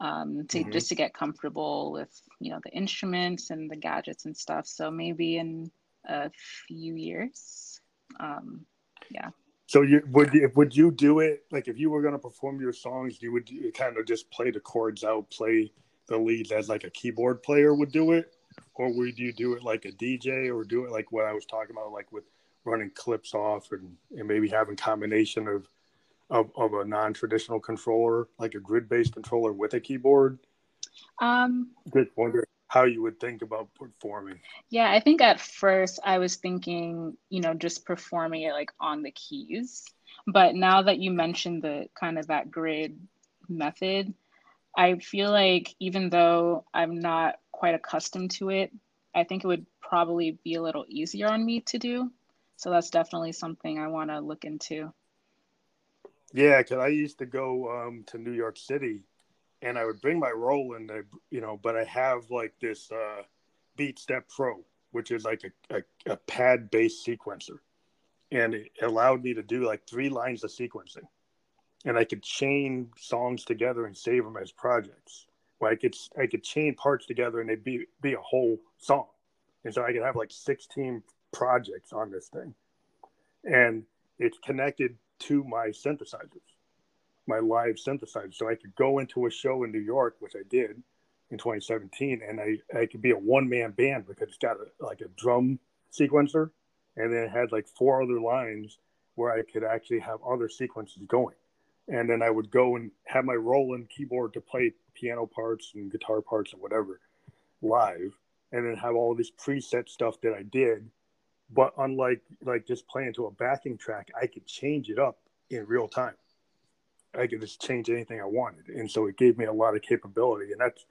um, to mm-hmm. just to get comfortable with you know the instruments and the gadgets and stuff. So maybe in a few years, um, yeah. So you would you, would you do it like if you were going to perform your songs, you would you kind of just play the chords out, play the leads as like a keyboard player would do it, or would you do it like a DJ, or do it like what I was talking about, like with running clips off and, and maybe having combination of of, of a non-traditional controller, like a grid-based controller with a keyboard? Um, just wonder how you would think about performing. Yeah, I think at first I was thinking, you know, just performing it like on the keys. But now that you mentioned the kind of that grid method, I feel like even though I'm not quite accustomed to it, I think it would probably be a little easier on me to do. So that's definitely something I want to look into. Yeah, because I used to go um, to New York City, and I would bring my Roland, you know, but I have like this uh, BeatStep Pro, which is like a, a, a pad-based sequencer, and it allowed me to do like three lines of sequencing, and I could chain songs together and save them as projects. Where I could I could chain parts together and they'd be be a whole song, and so I could have like sixteen projects on this thing, and it's connected to my synthesizers, my live synthesizers. So I could go into a show in New York, which I did in 2017, and I, I could be a one man band because it's got a, like a drum sequencer, and then it had like four other lines where I could actually have other sequences going. And then I would go and have my Roland keyboard to play piano parts and guitar parts and whatever live, and then have all this preset stuff that I did but unlike like just playing to a backing track, I could change it up in real time. I could just change anything I wanted, and so it gave me a lot of capability. And that's,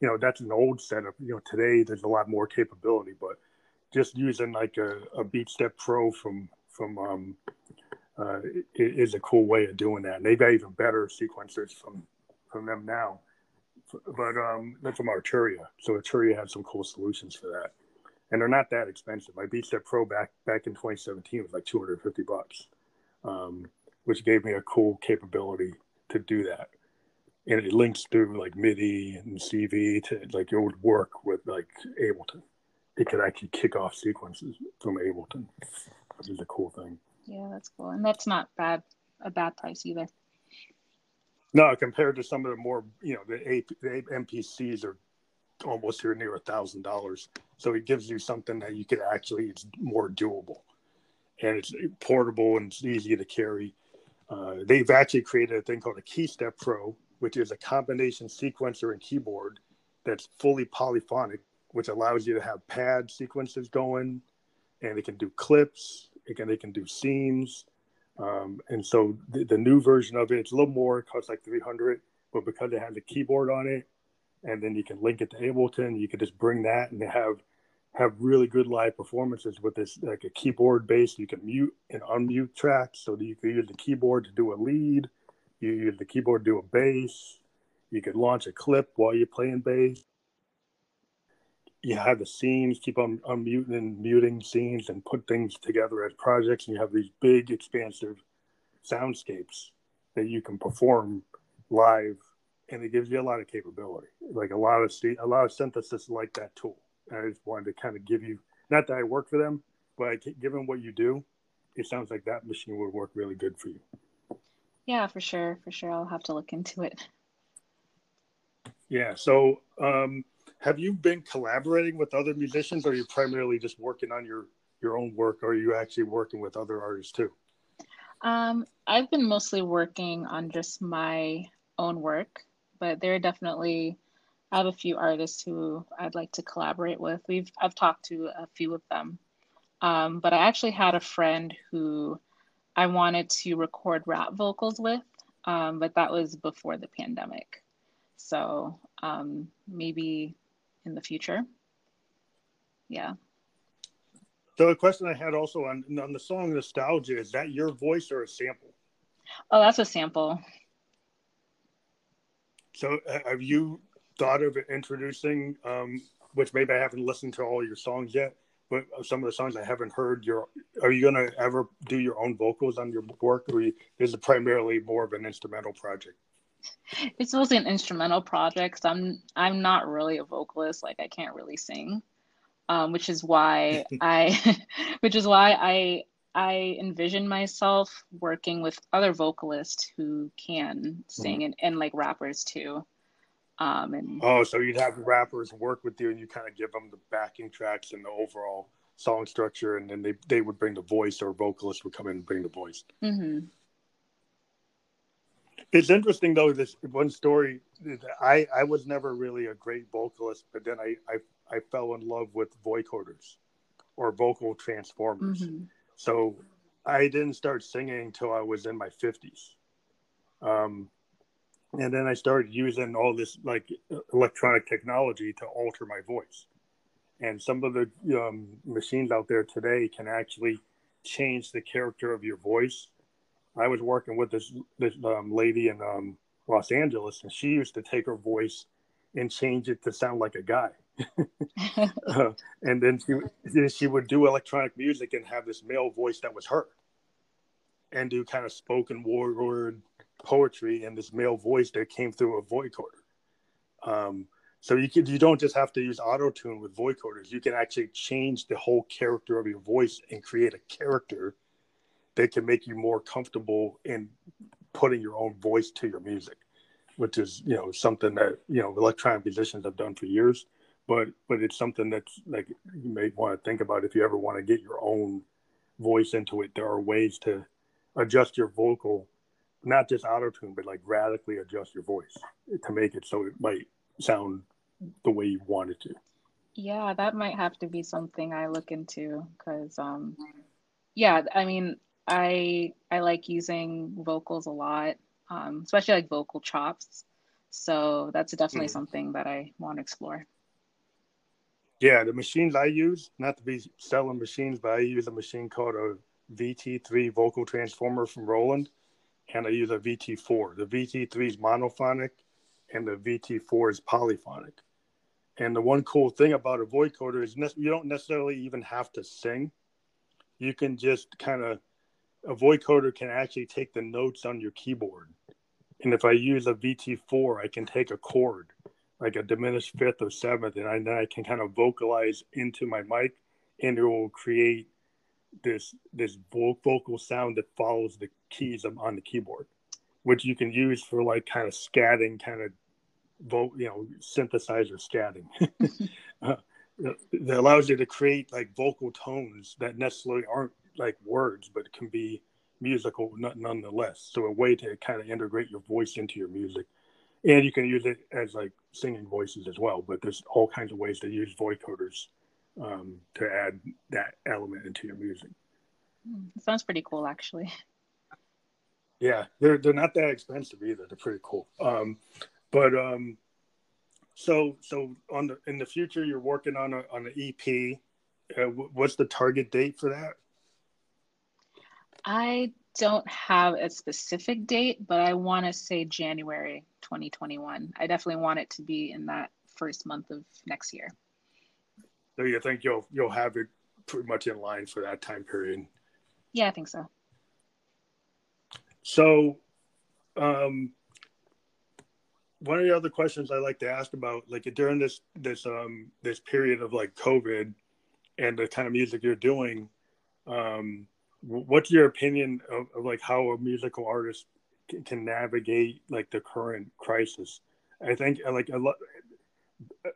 you know, that's an old setup. You know, today there's a lot more capability, but just using like a, a Beat Step Pro from from um, uh, is a cool way of doing that. And they've got even better sequencers from from them now. But um, that's from Arturia, so Arturia has some cool solutions for that and they're not that expensive. My BeatStep Pro back back in 2017 was like 250 bucks, um, which gave me a cool capability to do that. And it links through like MIDI and CV to like it would work with like Ableton. It could actually kick off sequences from Ableton, which is a cool thing. Yeah, that's cool, and that's not bad a bad price either. No, compared to some of the more, you know, the, the MPCs are almost here near a thousand dollars. So it gives you something that you could actually it's more doable, and it's portable and it's easy to carry. Uh, they've actually created a thing called a KeyStep Pro, which is a combination sequencer and keyboard that's fully polyphonic, which allows you to have pad sequences going, and it can do clips. It can it can do scenes, um, and so the, the new version of it, it's a little more. It costs like three hundred, but because it has a keyboard on it, and then you can link it to Ableton. You can just bring that and have have really good live performances with this like a keyboard base. You can mute and unmute tracks, so that you can use the keyboard to do a lead. You use the keyboard to do a bass. You could launch a clip while you're playing bass. you have the scenes, keep on unmuting and muting scenes, and put things together as projects, and you have these big, expansive soundscapes that you can perform live, and it gives you a lot of capability. Like a lot of a lot of synthesis like that tool. And I just wanted to kind of give you, not that I work for them, but given what you do, it sounds like that machine would work really good for you. Yeah, for sure, for sure. I'll have to look into it. Yeah. So, um, have you been collaborating with other musicians, or are you primarily just working on your your own work, or are you actually working with other artists too? Um, I've been mostly working on just my own work, but there are definitely I have a few artists who I'd like to collaborate with. We've I've talked to a few of them, um, but I actually had a friend who I wanted to record rap vocals with, um, but that was before the pandemic. So um, maybe in the future. Yeah. So a question I had also on on the song "Nostalgia" is that your voice or a sample? Oh, that's a sample. So uh, have you thought of introducing, um, which maybe I haven't listened to all your songs yet, but some of the songs I haven't heard. Your are you going to ever do your own vocals on your work, or is it primarily more of an instrumental project? It's mostly an instrumental project. I'm I'm not really a vocalist. Like I can't really sing, um, which is why I, which is why I I envision myself working with other vocalists who can sing mm-hmm. and, and like rappers too. Um, and oh, so you'd have rappers work with you, and you kind of give them the backing tracks and the overall song structure, and then they they would bring the voice, or vocalist would come in and bring the voice. Mm-hmm. It's interesting though. This one story. I I was never really a great vocalist, but then I I, I fell in love with vocoders or vocal transformers. Mm-hmm. So I didn't start singing until I was in my fifties. Um, and then I started using all this like electronic technology to alter my voice. And some of the um, machines out there today can actually change the character of your voice I was working with this this um, lady in um, Los Angeles, and she used to take her voice and change it to sound like a guy. uh, and then she she would do electronic music and have this male voice that was her, and do kind of spoken word poetry in this male voice that came through a vocoder. Um, so you could you don't just have to use auto tune with vocoders. You can actually change the whole character of your voice and create a character that can make you more comfortable in putting your own voice to your music, which is you know something that you know electronic musicians have done for years. But but it's something that's like you may want to think about if you ever want to get your own voice into it. There are ways to adjust your vocal, not just auto tune, but like radically adjust your voice to make it so it might sound the way you want it to. Yeah, that might have to be something I look into because, um, yeah, I mean, I I like using vocals a lot, um, especially like vocal chops. So that's definitely mm. something that I want to explore. Yeah, the machines I use, not to be selling machines, but I use a machine called a VT3 vocal transformer from Roland, and I use a VT4. The VT3 is monophonic, and the VT4 is polyphonic. And the one cool thing about a vocoder is you don't necessarily even have to sing. You can just kind of a vocoder can actually take the notes on your keyboard. And if I use a VT4, I can take a chord, like a diminished fifth or seventh, and I, then I can kind of vocalize into my mic, and it will create this this vocal sound that follows the keys on the keyboard, which you can use for like kind of scatting, kind of vote, you know, synthesizer scatting. uh, that allows you to create like vocal tones that necessarily aren't like words, but can be musical nonetheless. So a way to kind of integrate your voice into your music, and you can use it as like singing voices as well. But there's all kinds of ways to use vocoders um, to add that element into your music. Hmm, sounds pretty cool, actually. Yeah, they're they're not that expensive either. They're pretty cool. Um, but um, so so on the in the future, you're working on a on an EP. Uh, what's the target date for that? I don't have a specific date, but I want to say January 2021. I definitely want it to be in that first month of next year. So you think you'll you'll have it pretty much in line for that time period? Yeah, I think so. So, um, one of the other questions I like to ask about, like during this this um this period of like COVID and the kind of music you're doing, um, what's your opinion of, of like how a musical artist can, navigate like the current crisis? I think like a lot.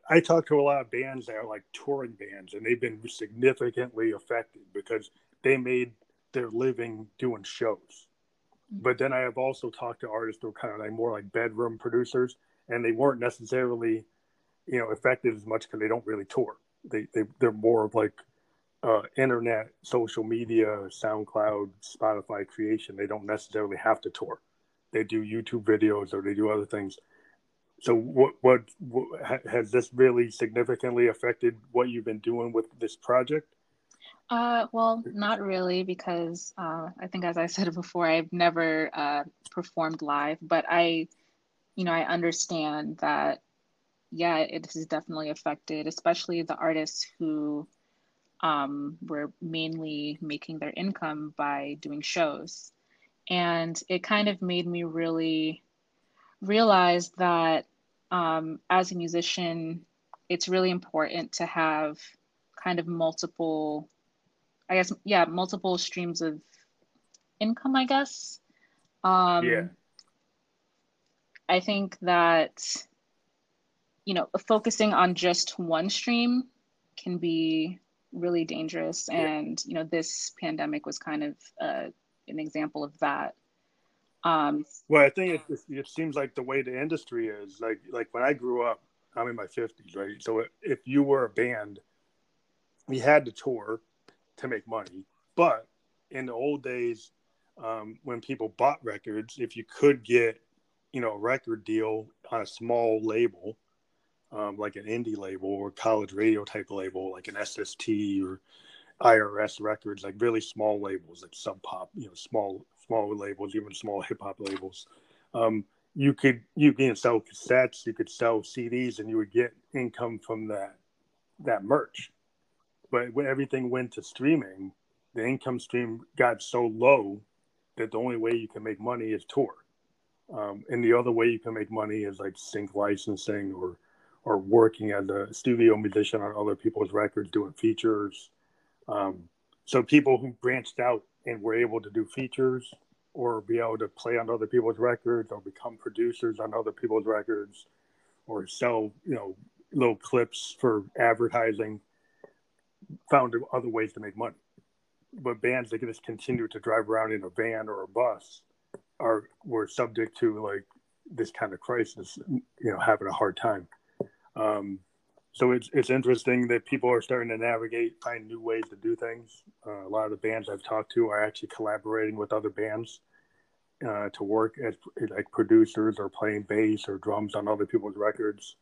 I talk to a lot of bands that are like touring bands, and they've been significantly affected because they made their living doing shows. Mm-hmm. But then I have also talked to artists who are kind of like more like bedroom producers, and they weren't necessarily, you know, affected as much because they don't really tour. They, they they're more of like uh, internet, social media, SoundCloud, Spotify creation. They don't necessarily have to tour. They do YouTube videos or they do other things. So, what, what, what has this really significantly affected what you've been doing with this project? Uh, well, not really, because uh, I think, as I said before, I've never uh, performed live, but I, you know, I understand that, yeah, it has definitely affected, especially the artists who um, were mainly making their income by doing shows. And it kind of made me really realize that um, as a musician, it's really important to have kind of multiple, I guess, yeah, multiple streams of income, I guess. Um, yeah. I think that, you know, focusing on just one stream can be really dangerous and you know this pandemic was kind of uh, an example of that. Um, well i think it, it seems like the way the industry is like like when i grew up i'm in my 50s right? So if you were a band you had to tour to make money. But in the old days um, when people bought records if you could get you know a record deal on a small label um, like an indie label or college radio type label, like an SST or IRS Records, like really small labels, like Sub Pop, you know, small small labels, even small hip hop labels. Um, you could you can sell cassettes, you could sell CDs, and you would get income from that that merch. But when everything went to streaming, the income stream got so low that the only way you can make money is tour. Um, and the other way you can make money is like sync licensing or or working as a studio musician on other people's records, doing features. Um, so people who branched out and were able to do features or be able to play on other people's records or become producers on other people's records or sell, you know, little clips for advertising found other ways to make money. But bands that just continue to drive around in a van or a bus are were subject to like this kind of crisis, you know, having a hard time. Um, so it's it's interesting that people are starting to navigate, find new ways to do things. Uh, a lot of the bands I've talked to are actually collaborating with other bands uh, to work as like producers or playing bass or drums on other people's records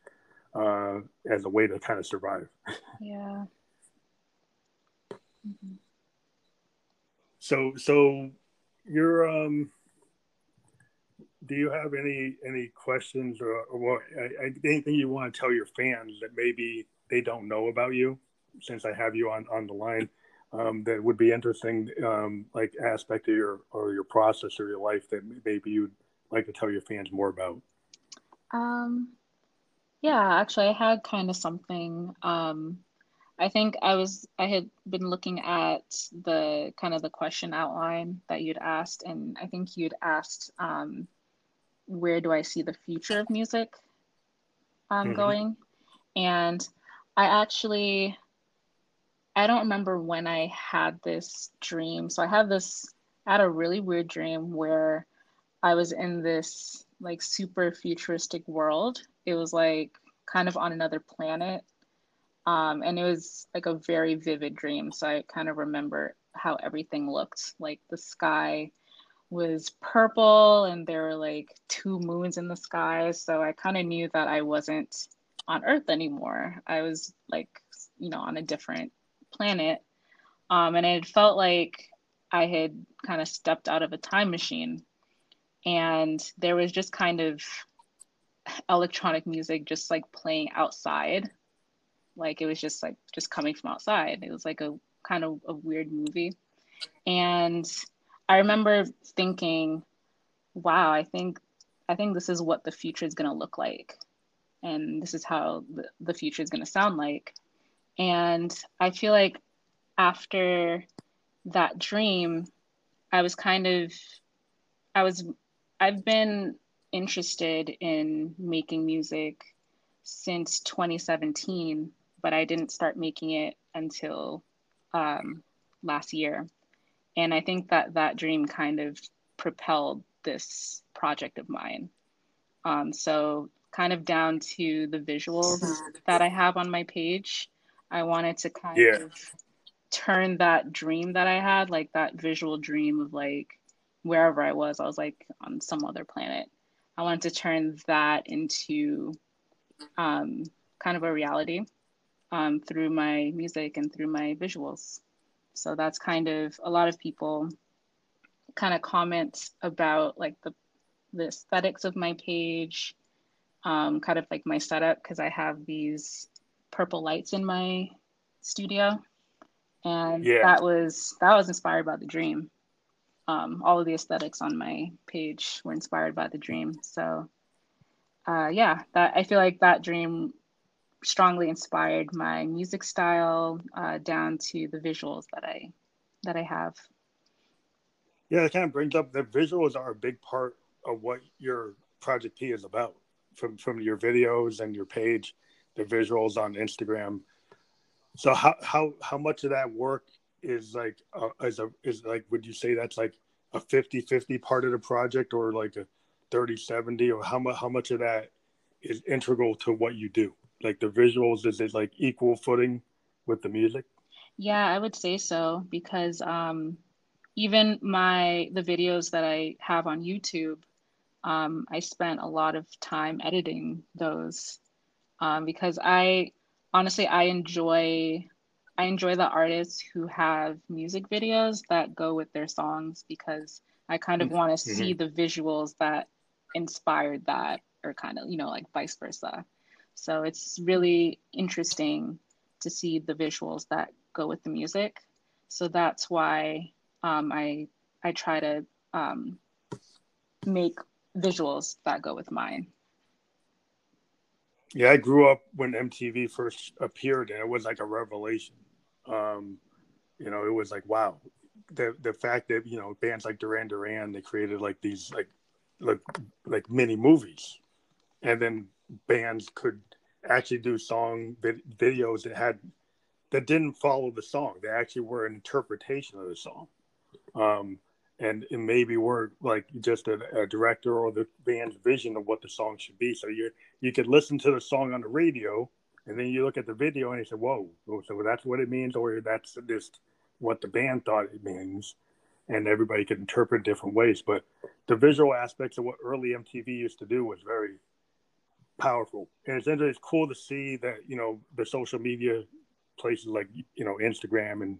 uh, as a way to kind of survive. Yeah. Mm-hmm. So so you're um do you have any any questions or, or what anything you want to tell your fans that maybe they don't know about you since i have you on on the line um, that would be interesting um, like aspect of your or your process or your life that maybe you'd like to tell your fans more about? Um yeah actually i had kind of something um i think i was i had been looking at the kind of the question outline that you'd asked and i think you'd asked um where do I see the future of music um, mm-hmm. going? And I actually, I don't remember when I had this dream. So I had this, I had a really weird dream where I was in this like super futuristic world. It was like kind of on another planet. Um, and it was like a very vivid dream. So I kind of remember how everything looked like the sky was purple and there were like two moons in the sky. So I kind of knew that I wasn't on Earth anymore. I was like, you know, on a different planet. Um, and it felt like I had kind of stepped out of a time machine. And there was just kind of electronic music just like playing outside. like it was just like just coming from outside. It was like a kind of a weird movie. And I remember thinking, wow, I think I think this is what the future is going to look like. And this is how the, the future is going to sound like. And I feel like after that dream, I was kind of, I was, I've been interested in making music since 2017, but I didn't start making it until um, last year. And I think that that dream kind of propelled this project of mine. Um, so, kind of down to the visuals that I have on my page, I wanted to kind yeah. of turn that dream that I had, like that visual dream of like wherever I was, I was like on some other planet. I wanted to turn that into um, kind of a reality um, through my music and through my visuals. So that's kind of a lot of people kind of comment about like the the aesthetics of my page, um, kind of like my setup because I have these purple lights in my studio, and yeah. that was that was inspired by the dream. Um, all of the aesthetics on my page were inspired by the dream. So, uh, yeah, that I feel like that dream strongly inspired my music style uh, down to the visuals that I that I have. Yeah, it kind of brings up the visuals are a big part of what your project P is about. From from your videos and your page, the visuals on Instagram. So how how how much of that work is like uh, is a is like would you say that's like a 50-50 part of the project or like a 30-70 or how much how much of that is integral to what you do? Like the visuals is it like equal footing with the music? Yeah i would say so because um even my the videos that i have on youtube um, i spent a lot of time editing those um, because i honestly i enjoy i enjoy the artists who have music videos that go with their songs because i kind of want to mm-hmm. see the visuals that inspired that or kind of you know like vice versa so it's really interesting to see the visuals that go with the music. So that's why um, I I try to um, make visuals that go with mine. Yeah, I grew up when MTV first appeared, and it was like a revelation. Um, you know, it was like wow, the the fact that you know bands like Duran Duran they created like these like like like mini movies, and then bands could actually do song vid- videos that had that didn't follow the song. They actually were an interpretation of the song, um, and, and maybe were like just a, a, director or the band's vision of what the song should be. So you you could listen to the song on the radio, and then you look at the video and you say, "Whoa!" So that's what it means, or that's just what the band thought it means, and everybody could interpret different ways. But the visual aspects of what early MTV used to do was very powerful. And it's it's cool to see that you know the social media places like you know Instagram and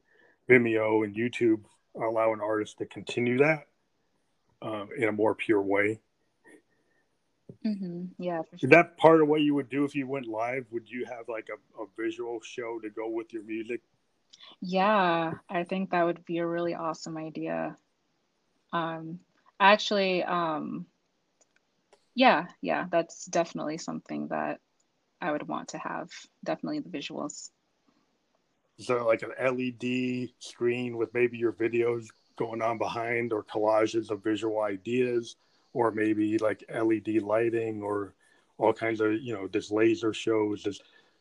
Vimeo and YouTube allow an artist to continue that um, in a more pure way. Mm-hmm. Yeah. Sure. Is that part of what you would do if you went live? Would you have like a, a visual show to go with your music? Yeah, I think that would be a really awesome idea. Um, actually, um, yeah yeah that's definitely something that i would want to have definitely the visuals. So like an led screen with maybe your videos going on behind or collages of visual ideas? Or maybe like led lighting or all kinds of you know this laser shows this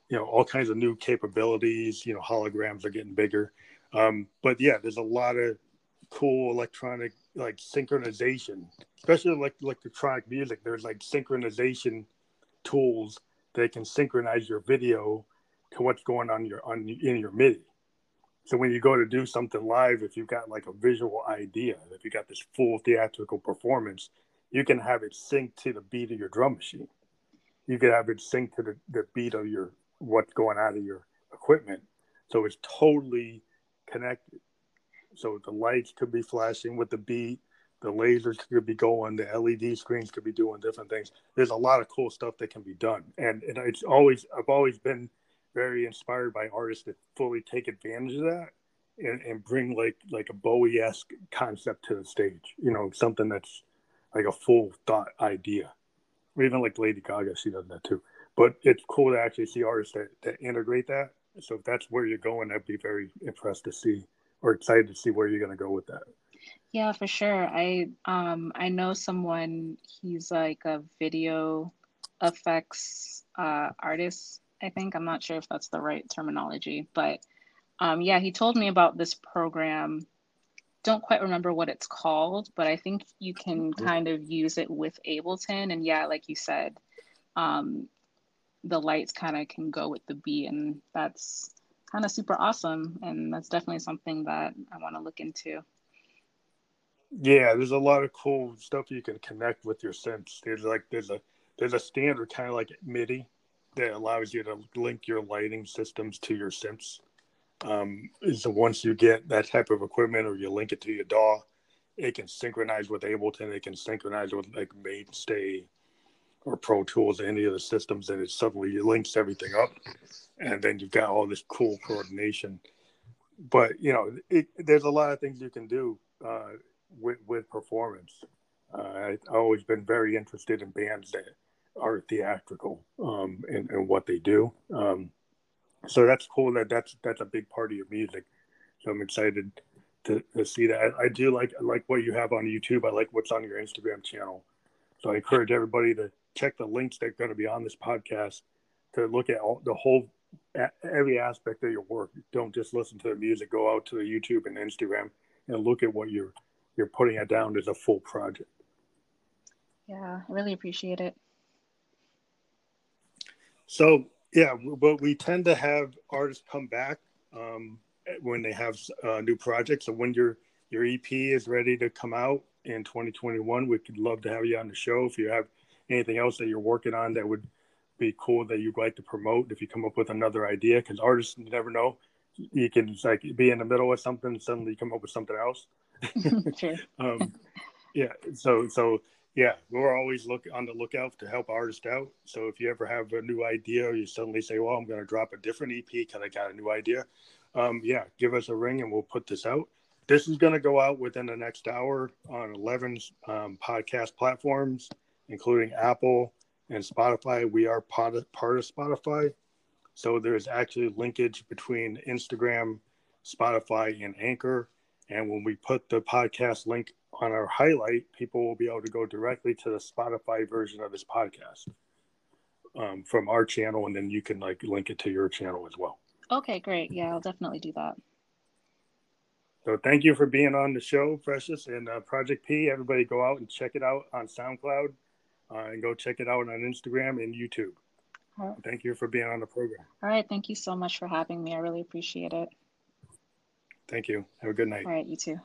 you know all kinds of new capabilities you know holograms are getting bigger. Um, but yeah there's a lot of cool electronic like synchronization, especially like electronic music. There's like synchronization tools that can synchronize your video to what's going on your on in your MIDI. So when you go to do something live, if you've got like a visual idea, if you got this full theatrical performance, you can have it sync to the beat of your drum machine. You can have it sync to the, the beat of your what's going out of your equipment. So it's totally connected. So the lights could be flashing with the beat, the lasers could be going, the LED screens could be doing different things. There's a lot of cool stuff that can be done, and and it's always I've always been very inspired by artists that fully take advantage of that and, and bring like like a Bowie esque concept to the stage. You know, something that's like a full thought idea. Or even like Lady Gaga, she does that too. But it's cool to actually see artists that, that integrate that. So if that's where you're going, I'd be very impressed to see or excited to see where you're going to go with that. Yeah, for sure. I um I know someone. He's like a video effects uh, artist. I think I'm not sure if that's the right terminology, but um, yeah, he told me about this program. Don't quite remember what it's called, but I think you can kind of use it with Ableton. And yeah, like you said, um, the lights kind of can go with the beat, and that's kind of super awesome. And that's definitely something that I want to look into. Yeah, there's a lot of cool stuff you can connect with your synths. There's like there's a there's a standard kind of like MIDI that allows you to link your lighting systems to your synths. Um, so once you get that type of equipment or you link it to your DAW, it can synchronize with Ableton. It can synchronize with like MainStage or Pro Tools, any of the systems, and it suddenly links everything up, and then you've got all this cool coordination. But you know, it, there's a lot of things you can do uh, with with performance. Uh, I've always been very interested in bands that are theatrical um, in, in what they do. Um, so that's cool that that's that's a big part of your music. So I'm excited to, to see that. I, I do like like what you have on YouTube. I like what's on your Instagram channel. So I encourage everybody to check the links that are going to be on this podcast to look at all, the whole every aspect of your work. Don't just listen to the music. Go out to the YouTube and Instagram and look at what you're you're putting it down as a full project. Yeah, I really appreciate it. So yeah, but we tend to have artists come back um, when they have uh, new projects. So when your your EP is ready to come out in 2021, we could love to have you on the show. If you have anything else that you're working on that would be cool that you'd like to promote, if you come up with another idea, because artists never know. You can like be in the middle of something, and suddenly come up with something else. um, yeah. So so yeah, we're always look on the lookout to help artists out. So if you ever have a new idea, or you suddenly say, "Well, I'm going to drop a different EP because I got a new idea," um, yeah, give us a ring and we'll put this out. This is going to go out within the next hour on 11 um, podcast platforms, including Apple and Spotify. We are part of, part of Spotify, so there's actually linkage between Instagram, Spotify, and Anchor. And when we put the podcast link on our highlight, people will be able to go directly to the Spotify version of this podcast um, from our channel, and then you can like link it to your channel as well. Okay, great. Yeah, I'll definitely do that. So thank you for being on the show, Precious and uh, Project P. Everybody, go out and check it out on SoundCloud, uh, and go check it out on Instagram and YouTube. Right. Thank you for being on the program. All right, thank you so much for having me. I really appreciate it. Thank you. Have a good night. All right, you too.